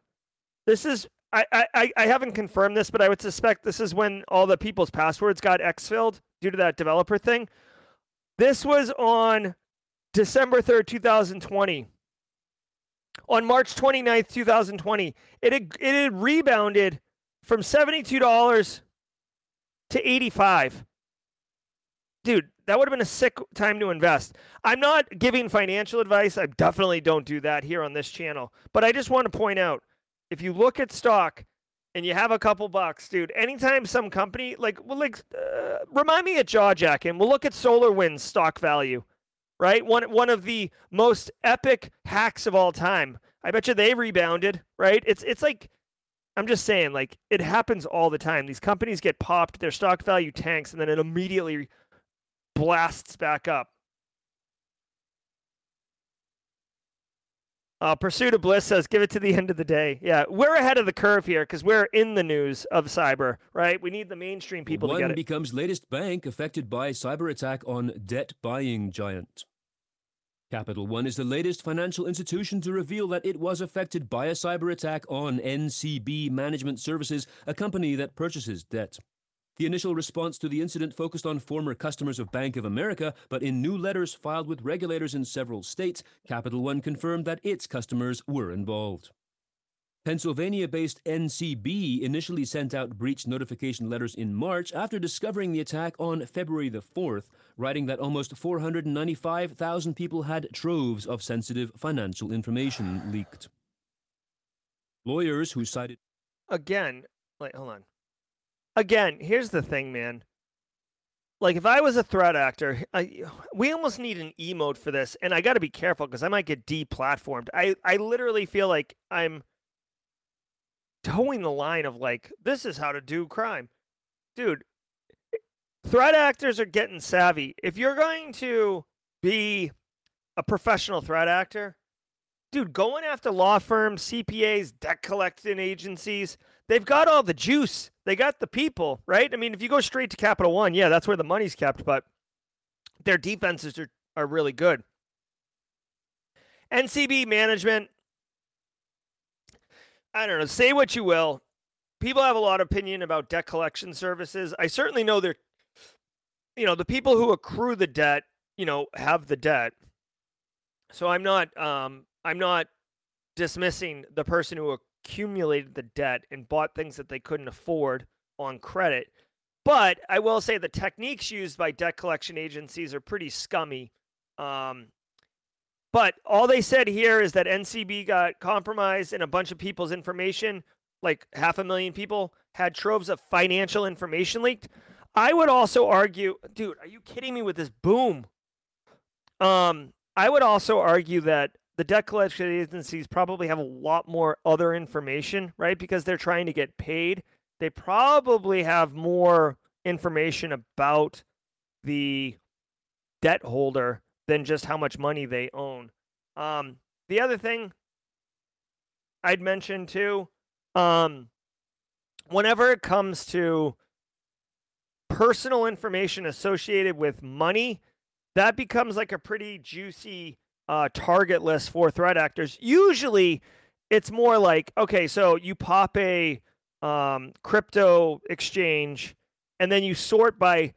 This is I, I, I haven't confirmed this, but I would suspect this is when all the people's passwords got exfilled due to that developer thing. This was on December 3rd, 2020. On March 29th, 2020, it had, it had rebounded from $72 to 85. Dude, that would have been a sick time to invest. I'm not giving financial advice. I definitely don't do that here on this channel. But I just want to point out if you look at stock and you have a couple bucks, dude, anytime some company like well, like uh, remind me at Jawjack and we'll look at SolarWinds stock value, right? One one of the most epic hacks of all time. I bet you they rebounded, right? It's it's like I'm just saying, like it happens all the time. These companies get popped, their stock value tanks, and then it immediately blasts back up. Uh, Pursuit of Bliss says, give it to the end of the day. Yeah, we're ahead of the curve here because we're in the news of cyber, right? We need the mainstream people One to get it. becomes latest bank affected by cyber attack on debt buying giant. Capital One is the latest financial institution to reveal that it was affected by a cyber attack on NCB Management Services, a company that purchases debt. The initial response to the incident focused on former customers of Bank of America, but in new letters filed with regulators in several states, Capital One confirmed that its customers were involved. Pennsylvania based NCB initially sent out breach notification letters in March after discovering the attack on February the 4th, writing that almost 495,000 people had troves of sensitive financial information leaked. Lawyers who cited. Again, like, hold on. Again, here's the thing, man. Like, if I was a threat actor, I, we almost need an emote for this, and I got to be careful because I might get deplatformed. I, I literally feel like I'm towing the line of like, this is how to do crime. Dude, threat actors are getting savvy. If you're going to be a professional threat actor, dude, going after law firms, CPAs, debt collecting agencies, they've got all the juice. They got the people, right? I mean, if you go straight to Capital One, yeah, that's where the money's kept, but their defenses are, are really good. NCB management, I don't know, say what you will. People have a lot of opinion about debt collection services. I certainly know they're, you know, the people who accrue the debt, you know, have the debt. So I'm not, um, I'm not dismissing the person who accumulated the debt and bought things that they couldn't afford on credit. But I will say the techniques used by debt collection agencies are pretty scummy. Um, but all they said here is that NCB got compromised and a bunch of people's information, like half a million people, had troves of financial information leaked. I would also argue, dude, are you kidding me with this boom? Um, I would also argue that the debt collection agencies probably have a lot more other information, right? Because they're trying to get paid. They probably have more information about the debt holder than just how much money they own. Um, the other thing I'd mention too, um, whenever it comes to personal information associated with money, that becomes like a pretty juicy uh, target list for threat actors. Usually, it's more like okay, so you pop a um, crypto exchange, and then you sort by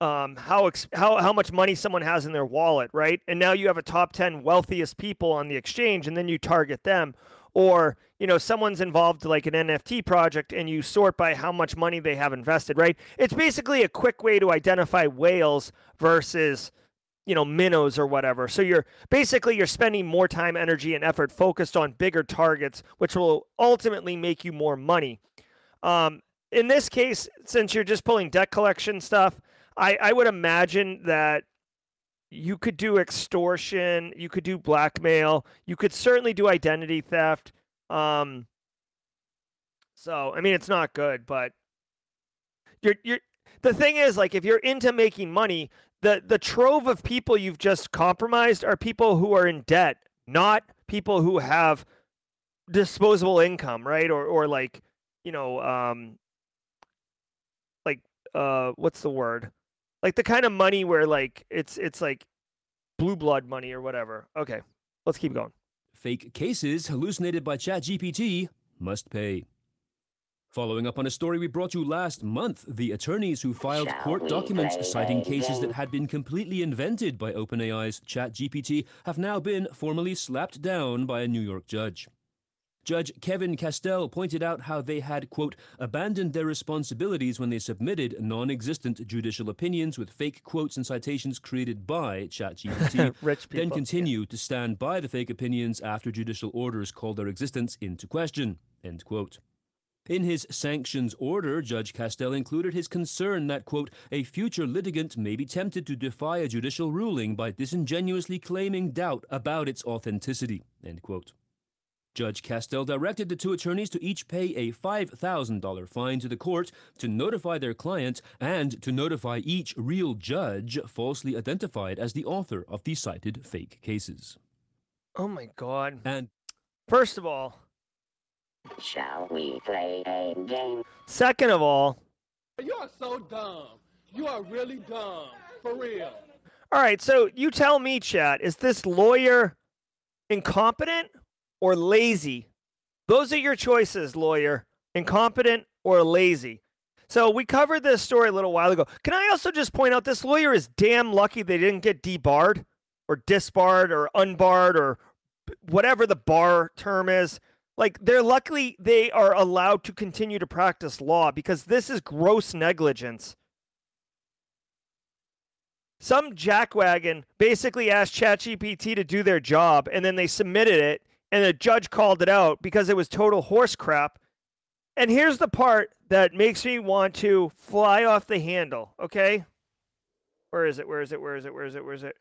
um, how ex- how how much money someone has in their wallet, right? And now you have a top ten wealthiest people on the exchange, and then you target them. Or you know someone's involved like an NFT project, and you sort by how much money they have invested, right? It's basically a quick way to identify whales versus you know minnows or whatever so you're basically you're spending more time energy and effort focused on bigger targets which will ultimately make you more money um, in this case since you're just pulling debt collection stuff I, I would imagine that you could do extortion, you could do blackmail, you could certainly do identity theft. Um, so I mean, it's not good, but you're you're the thing is like if you're into making money, the the trove of people you've just compromised are people who are in debt, not people who have disposable income, right? Or or like you know, um, like uh, what's the word? Like the kind of money where like it's it's like blue blood money or whatever. Okay, let's keep going. Fake cases hallucinated by ChatGPT must pay. Following up on a story we brought you last month, the attorneys who filed Shall court documents play citing a cases that had been completely invented by OpenAI's ChatGPT have now been formally slapped down by a New York judge. Judge Kevin Castel pointed out how they had, quote, abandoned their responsibilities when they submitted non existent judicial opinions with fake quotes and citations created by ChatGPT, Rich then people. continued to stand by the fake opinions after judicial orders called their existence into question, end quote. In his sanctions order, Judge Castel included his concern that, quote, a future litigant may be tempted to defy a judicial ruling by disingenuously claiming doubt about its authenticity, end quote. Judge Castel directed the two attorneys to each pay a $5,000 fine to the court to notify their client and to notify each real judge falsely identified as the author of the cited fake cases. Oh my god. And First of all, Shall we play a game? second of all, You are so dumb. You are really dumb. For real. all right, so you tell me, chat, is this lawyer incompetent or lazy? Those are your choices, lawyer. Incompetent or lazy. So we covered this story a little while ago. Can I also just point out this lawyer is damn lucky they didn't get debarred or disbarred or unbarred or whatever the bar term is. Like they're luckily they are allowed to continue to practice law because this is gross negligence. Some jackwagon basically asked ChatGPT to do their job and then they submitted it and the judge called it out because it was total horse crap. And here's the part that makes me want to fly off the handle, okay? Where is it? Where is it? Where is it? Where is it? Where is it?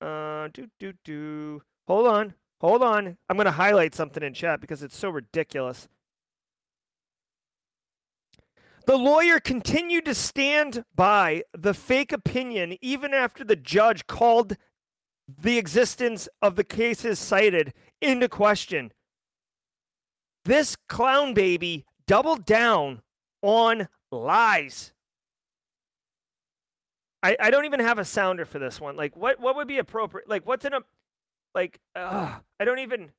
Uh, do do do. Hold on, hold on. I'm gonna highlight something in chat because it's so ridiculous. The lawyer continued to stand by the fake opinion even after the judge called the existence of the cases cited into question. This clown baby doubled down on lies. I, I don't even have a sounder for this one. Like what what would be appropriate? Like what's in a like uh, I don't even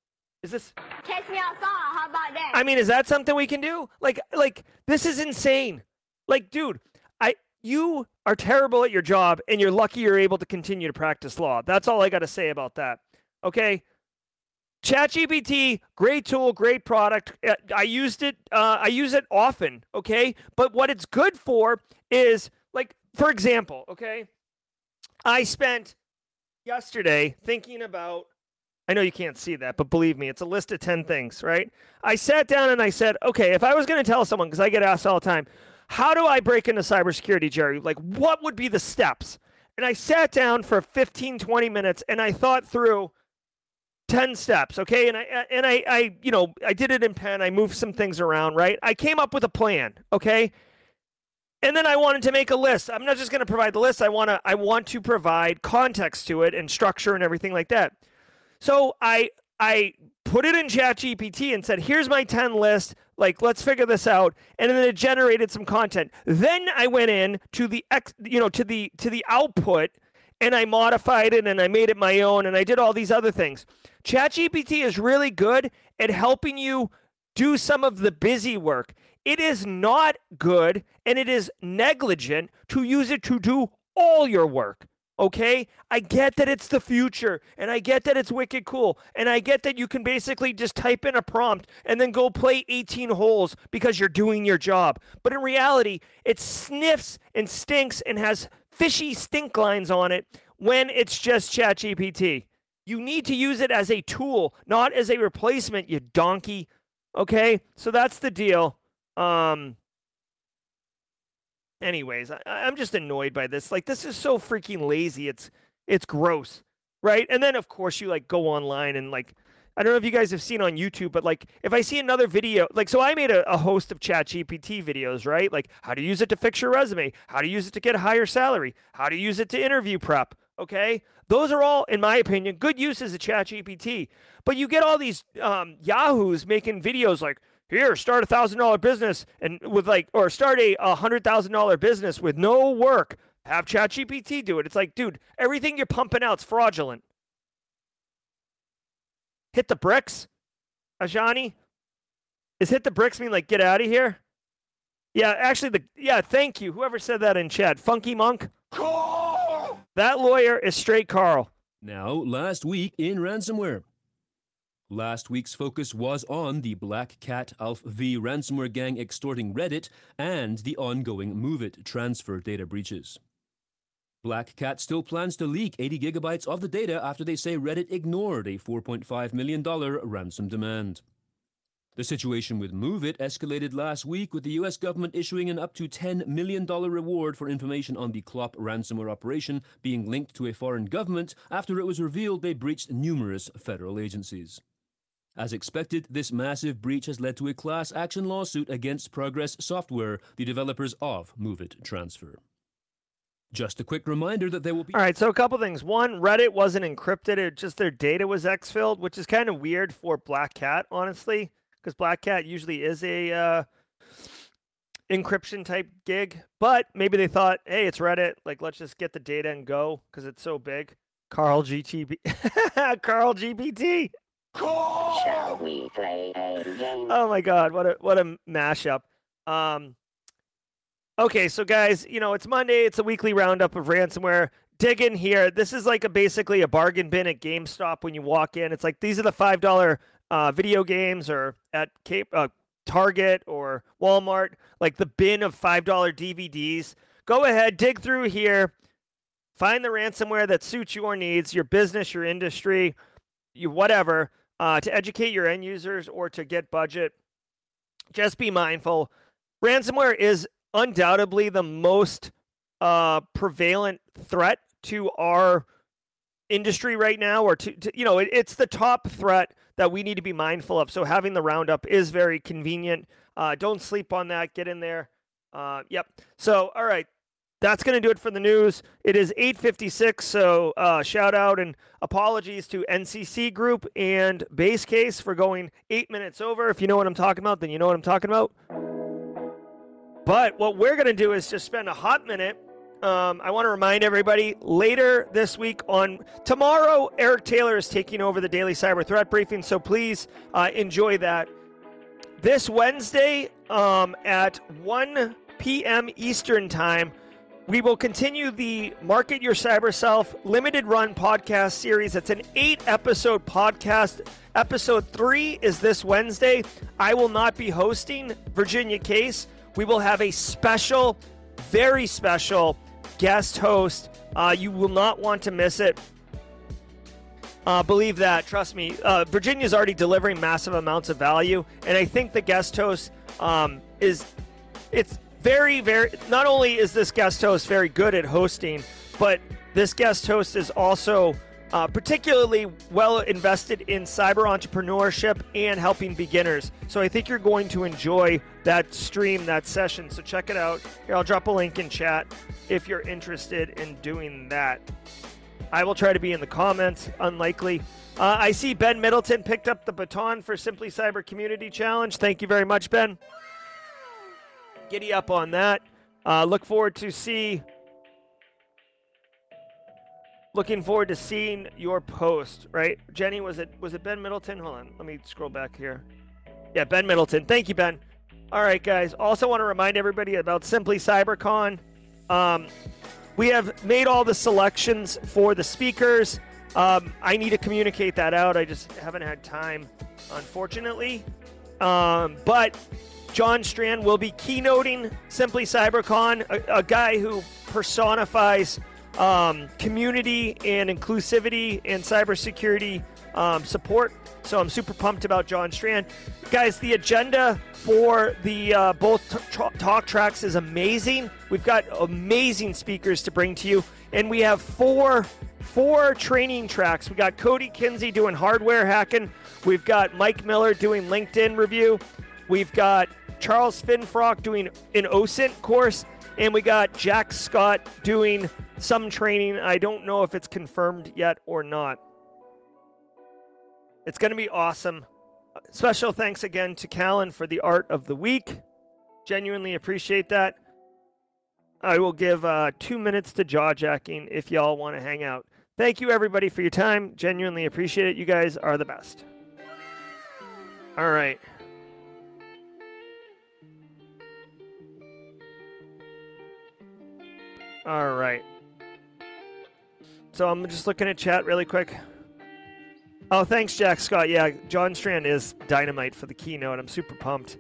is this Catch me outside. How about that? I mean, is that something we can do? Like, like this is insane. Like, dude, I you are terrible at your job, and you're lucky you're able to continue to practice law. That's all I got to say about that. Okay. ChatGPT, great tool, great product. Uh, I used it. Uh, I use it often. Okay, but what it's good for is like, for example, okay, I spent yesterday thinking about I know you can't see that, but believe me, it's a list of 10 things, right? I sat down and I said, okay, if I was going to tell someone, because I get asked all the time, how do I break into cybersecurity, Jerry? Like, what would be the steps? And I sat down for 15, 20 minutes and I thought through 10 steps, okay? And I, and I, I, you know, I did it in pen. I moved some things around, right? I came up with a plan, okay? And then I wanted to make a list. I'm not just going to provide the list. I want to, I want to provide context to it and structure and everything like that. So I I put it in ChatGPT and said, "Here's my 10 list. Like, let's figure this out." And then it generated some content. Then I went in to the ex, you know, to the to the output and I modified it and I made it my own and I did all these other things. ChatGPT is really good at helping you do some of the busy work. It is not good and it is negligent to use it to do all your work. Okay? I get that it's the future and I get that it's wicked cool and I get that you can basically just type in a prompt and then go play 18 holes because you're doing your job. But in reality, it sniffs and stinks and has fishy stink lines on it when it's just ChatGPT. You need to use it as a tool, not as a replacement, you donkey. Okay? So that's the deal. Um anyways, I, I'm just annoyed by this. Like, this is so freaking lazy. It's it's gross, right? And then of course you like go online and like I don't know if you guys have seen on YouTube, but like if I see another video, like so I made a, a host of Chat GPT videos, right? Like how to use it to fix your resume, how to use it to get a higher salary, how to use it to interview prep. Okay. Those are all, in my opinion, good uses of Chat GPT. But you get all these um, Yahoos making videos like, here, start a thousand dollar business and with like, or start a hundred thousand dollar business with no work. Have ChatGPT do it. It's like, dude, everything you're pumping out's fraudulent. Hit the bricks, Ajani. Is hit the bricks mean like get out of here? Yeah, actually, the yeah. Thank you, whoever said that in chat. Funky Monk. That lawyer is straight Carl. Now, last week in ransomware. Last week's focus was on the Black Cat Alpha V ransomware gang extorting Reddit and the ongoing MOVEit transfer data breaches. Black Cat still plans to leak 80 gigabytes of the data after they say Reddit ignored a $4.5 million ransom demand. The situation with MOVEit escalated last week with the US government issuing an up to $10 million reward for information on the Clop ransomware operation being linked to a foreign government after it was revealed they breached numerous federal agencies. As expected, this massive breach has led to a class action lawsuit against Progress Software, the developers of MOVEit Transfer. Just a quick reminder that there will be. All right, so a couple things. One, Reddit wasn't encrypted; it just their data was exfilled, which is kind of weird for Black Cat, honestly, because Black Cat usually is a uh, encryption type gig. But maybe they thought, hey, it's Reddit, like let's just get the data and go because it's so big. Carl GTB, Carl GPT. Shall we play a game? Oh my God, what a what a mashup. Um, okay, so guys, you know it's Monday. It's a weekly roundup of ransomware. Dig in here. This is like a basically a bargain bin at GameStop when you walk in. It's like these are the five dollar uh, video games, or at Cape, uh, Target or Walmart, like the bin of five dollar DVDs. Go ahead, dig through here, find the ransomware that suits your needs, your business, your industry, you whatever uh, to educate your end users or to get budget. Just be mindful. Ransomware is undoubtedly the most uh, prevalent threat to our industry right now, or to, to you know, it, it's the top threat that we need to be mindful of. So having the roundup is very convenient. Uh, don't sleep on that. Get in there. Uh, yep. So all right, that's going to do it for the news. It is 8:56, so uh, shout out and apologies to NCC Group and Base Case for going eight minutes over. If you know what I'm talking about, then you know what I'm talking about. But what we're going to do is just spend a hot minute. Um, I want to remind everybody later this week on tomorrow, Eric Taylor is taking over the daily cyber threat briefing, so please uh, enjoy that. This Wednesday um, at 1 p.m. Eastern Time, we will continue the Market Your Cyber Self limited run podcast series. It's an eight episode podcast. Episode three is this Wednesday. I will not be hosting Virginia Case. We will have a special, very special guest host. Uh, you will not want to miss it. Uh, believe that. Trust me. Uh, is already delivering massive amounts of value, and I think the guest host um, is it's very, very. Not only is this guest host very good at hosting, but this guest host is also uh, particularly well invested in cyber entrepreneurship and helping beginners. So I think you're going to enjoy that stream, that session. So check it out. Here, I'll drop a link in chat if you're interested in doing that. I will try to be in the comments. Unlikely. Uh, I see Ben Middleton picked up the baton for Simply Cyber Community Challenge. Thank you very much, Ben giddy up on that. Uh, look forward to see. Looking forward to seeing your post. Right, Jenny? Was it was it Ben Middleton? Hold on, let me scroll back here. Yeah, Ben Middleton. Thank you, Ben. All right, guys. Also, want to remind everybody about Simply CyberCon. Um, we have made all the selections for the speakers. Um, I need to communicate that out. I just haven't had time, unfortunately. Um, but John Strand will be keynoting Simply CyberCon, a, a guy who personifies um, community and inclusivity and cybersecurity um, support. So I'm super pumped about John Strand. Guys, the agenda for the uh, both talk tracks is amazing. We've got amazing speakers to bring to you, and we have four four training tracks. We got Cody Kinsey doing hardware hacking. We've got Mike Miller doing LinkedIn review. We've got Charles Finfrock doing an OSINT course, and we got Jack Scott doing some training. I don't know if it's confirmed yet or not. It's going to be awesome. Special thanks again to Callan for the art of the week. Genuinely appreciate that. I will give uh, two minutes to jaw jacking if y'all want to hang out. Thank you, everybody, for your time. Genuinely appreciate it. You guys are the best. All right. All right. So I'm just looking at chat really quick. Oh, thanks, Jack Scott. Yeah, John Strand is dynamite for the keynote. I'm super pumped.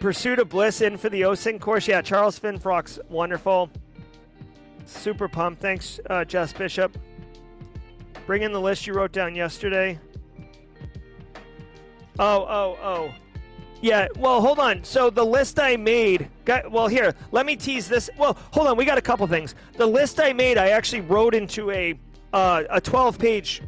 Pursuit of Bliss in for the OSINT course. Yeah, Charles Finfrock's wonderful. Super pumped. Thanks, uh, Jess Bishop. Bring in the list you wrote down yesterday. Oh, oh, oh. Yeah, well, hold on. So the list I made, got, well, here, let me tease this. Well, hold on. We got a couple things. The list I made, I actually wrote into a uh, a 12 page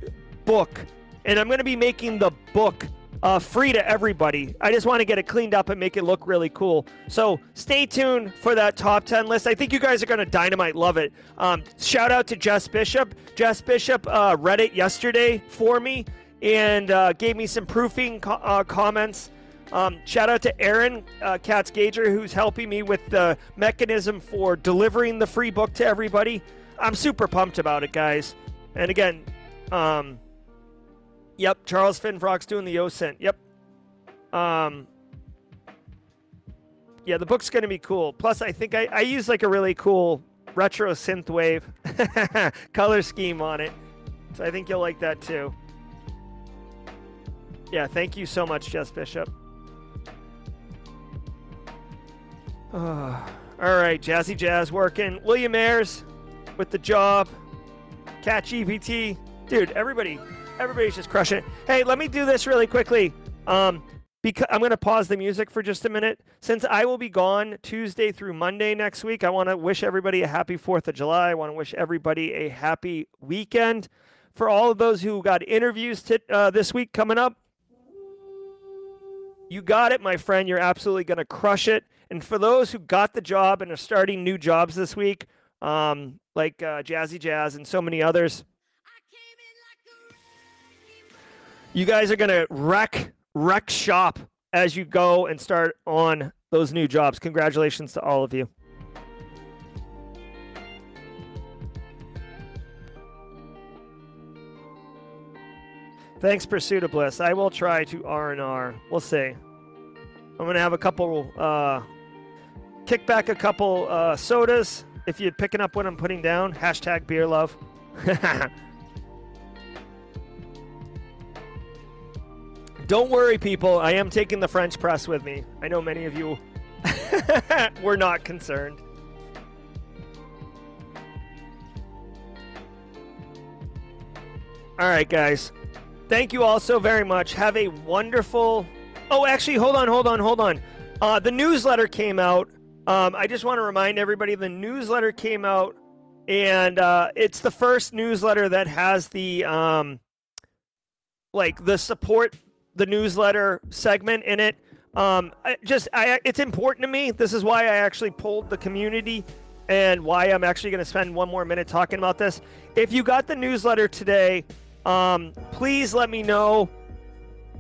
book, and I'm going to be making the book uh, free to everybody. I just want to get it cleaned up and make it look really cool. So stay tuned for that top 10 list. I think you guys are going to dynamite love it. Um, shout out to Jess Bishop. Jess Bishop uh, read it yesterday for me and uh, gave me some proofing co- uh, comments. Um, shout out to Aaron uh, Katz Gager, who's helping me with the mechanism for delivering the free book to everybody. I'm super pumped about it, guys. And again, um, yep, Charles Finfrock's doing the OSINT. Yep. Um, yeah, the book's going to be cool. Plus, I think I, I use like a really cool retro synth wave color scheme on it. So I think you'll like that too. Yeah, thank you so much, Jess Bishop. All right, Jazzy Jazz working. William Ayers with the job. Cat GPT. Dude, everybody, everybody's just crushing it. Hey, let me do this really quickly. Um, because I'm going to pause the music for just a minute. Since I will be gone Tuesday through Monday next week, I want to wish everybody a happy 4th of July. I want to wish everybody a happy weekend. For all of those who got interviews t- uh, this week coming up, you got it, my friend. You're absolutely going to crush it. And for those who got the job and are starting new jobs this week, um, like uh, Jazzy Jazz and so many others, you guys are going to wreck wreck shop as you go and start on those new jobs. Congratulations to all of you. Thanks, Pursuit of Bliss. I will try to R and R. We'll see. I'm gonna have a couple, uh, kick back a couple uh, sodas. If you're picking up what I'm putting down, hashtag beer love. Don't worry, people. I am taking the French press with me. I know many of you were not concerned. All right, guys. Thank you all so very much. Have a wonderful. Oh, actually, hold on, hold on, hold on. Uh, the newsletter came out. Um, I just want to remind everybody the newsletter came out, and uh, it's the first newsletter that has the um, like the support the newsletter segment in it. Um, I just I it's important to me. This is why I actually pulled the community and why I'm actually going to spend one more minute talking about this. If you got the newsletter today, um, please let me know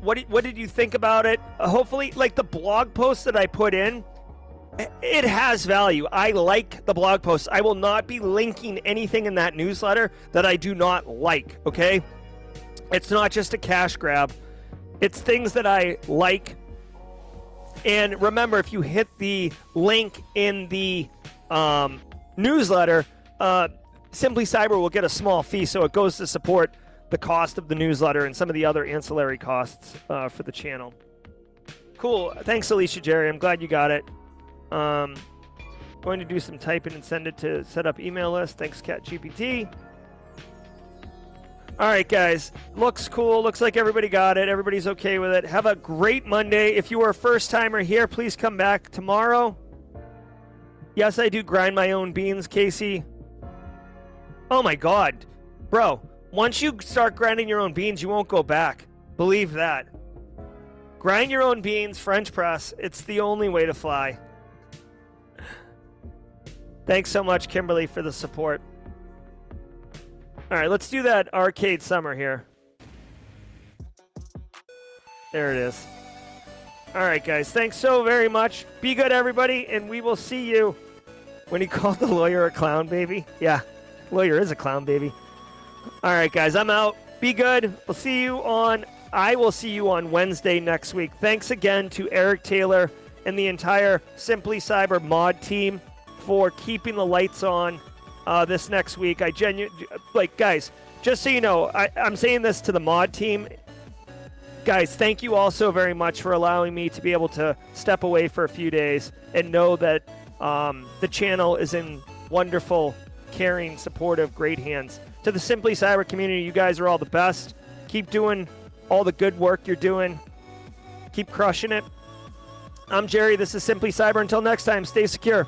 what did, what did you think about it. Hopefully, like the blog post that I put in, it has value. I like the blog post. I will not be linking anything in that newsletter that I do not like. Okay, it's not just a cash grab. It's things that I like. And remember, if you hit the link in the um, newsletter, uh, Simply Cyber will get a small fee, so it goes to support the cost of the newsletter and some of the other ancillary costs uh, for the channel. Cool. Thanks, Alicia Jerry. I'm glad you got it. Um, going to do some typing and send it to set up email list. Thanks, CatGPT. All right, guys. Looks cool. Looks like everybody got it. Everybody's okay with it. Have a great Monday. If you are a first timer here, please come back tomorrow. Yes, I do grind my own beans, Casey. Oh my God. Bro, once you start grinding your own beans, you won't go back. Believe that. Grind your own beans, French press. It's the only way to fly. Thanks so much, Kimberly, for the support. All right, let's do that arcade summer here. There it is. All right, guys. Thanks so very much. Be good, everybody, and we will see you. When he called the lawyer a clown baby, yeah, lawyer is a clown baby. All right, guys. I'm out. Be good. We'll see you on. I will see you on Wednesday next week. Thanks again to Eric Taylor and the entire Simply Cyber mod team for keeping the lights on uh, this next week. I genuinely like, guys. Just so you know, I, I'm saying this to the mod team. Guys, thank you all so very much for allowing me to be able to step away for a few days and know that um, the channel is in wonderful, caring, supportive, great hands. To the Simply Cyber community, you guys are all the best. Keep doing all the good work you're doing. Keep crushing it. I'm Jerry. This is Simply Cyber. Until next time, stay secure.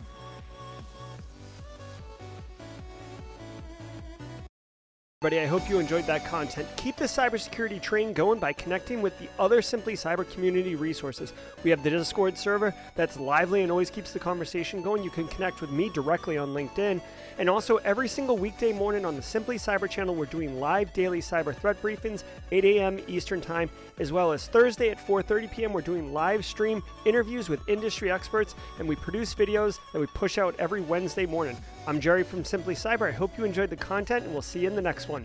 Everybody, I hope you enjoyed that content. Keep the cybersecurity train going by connecting with the other Simply Cyber community resources. We have the Discord server that's lively and always keeps the conversation going. You can connect with me directly on LinkedIn. And also, every single weekday morning on the Simply Cyber channel, we're doing live daily cyber threat briefings, 8 a.m. Eastern Time, as well as Thursday at 4:30 p.m. We're doing live stream interviews with industry experts, and we produce videos that we push out every Wednesday morning. I'm Jerry from Simply Cyber. I hope you enjoyed the content, and we'll see you in the next one.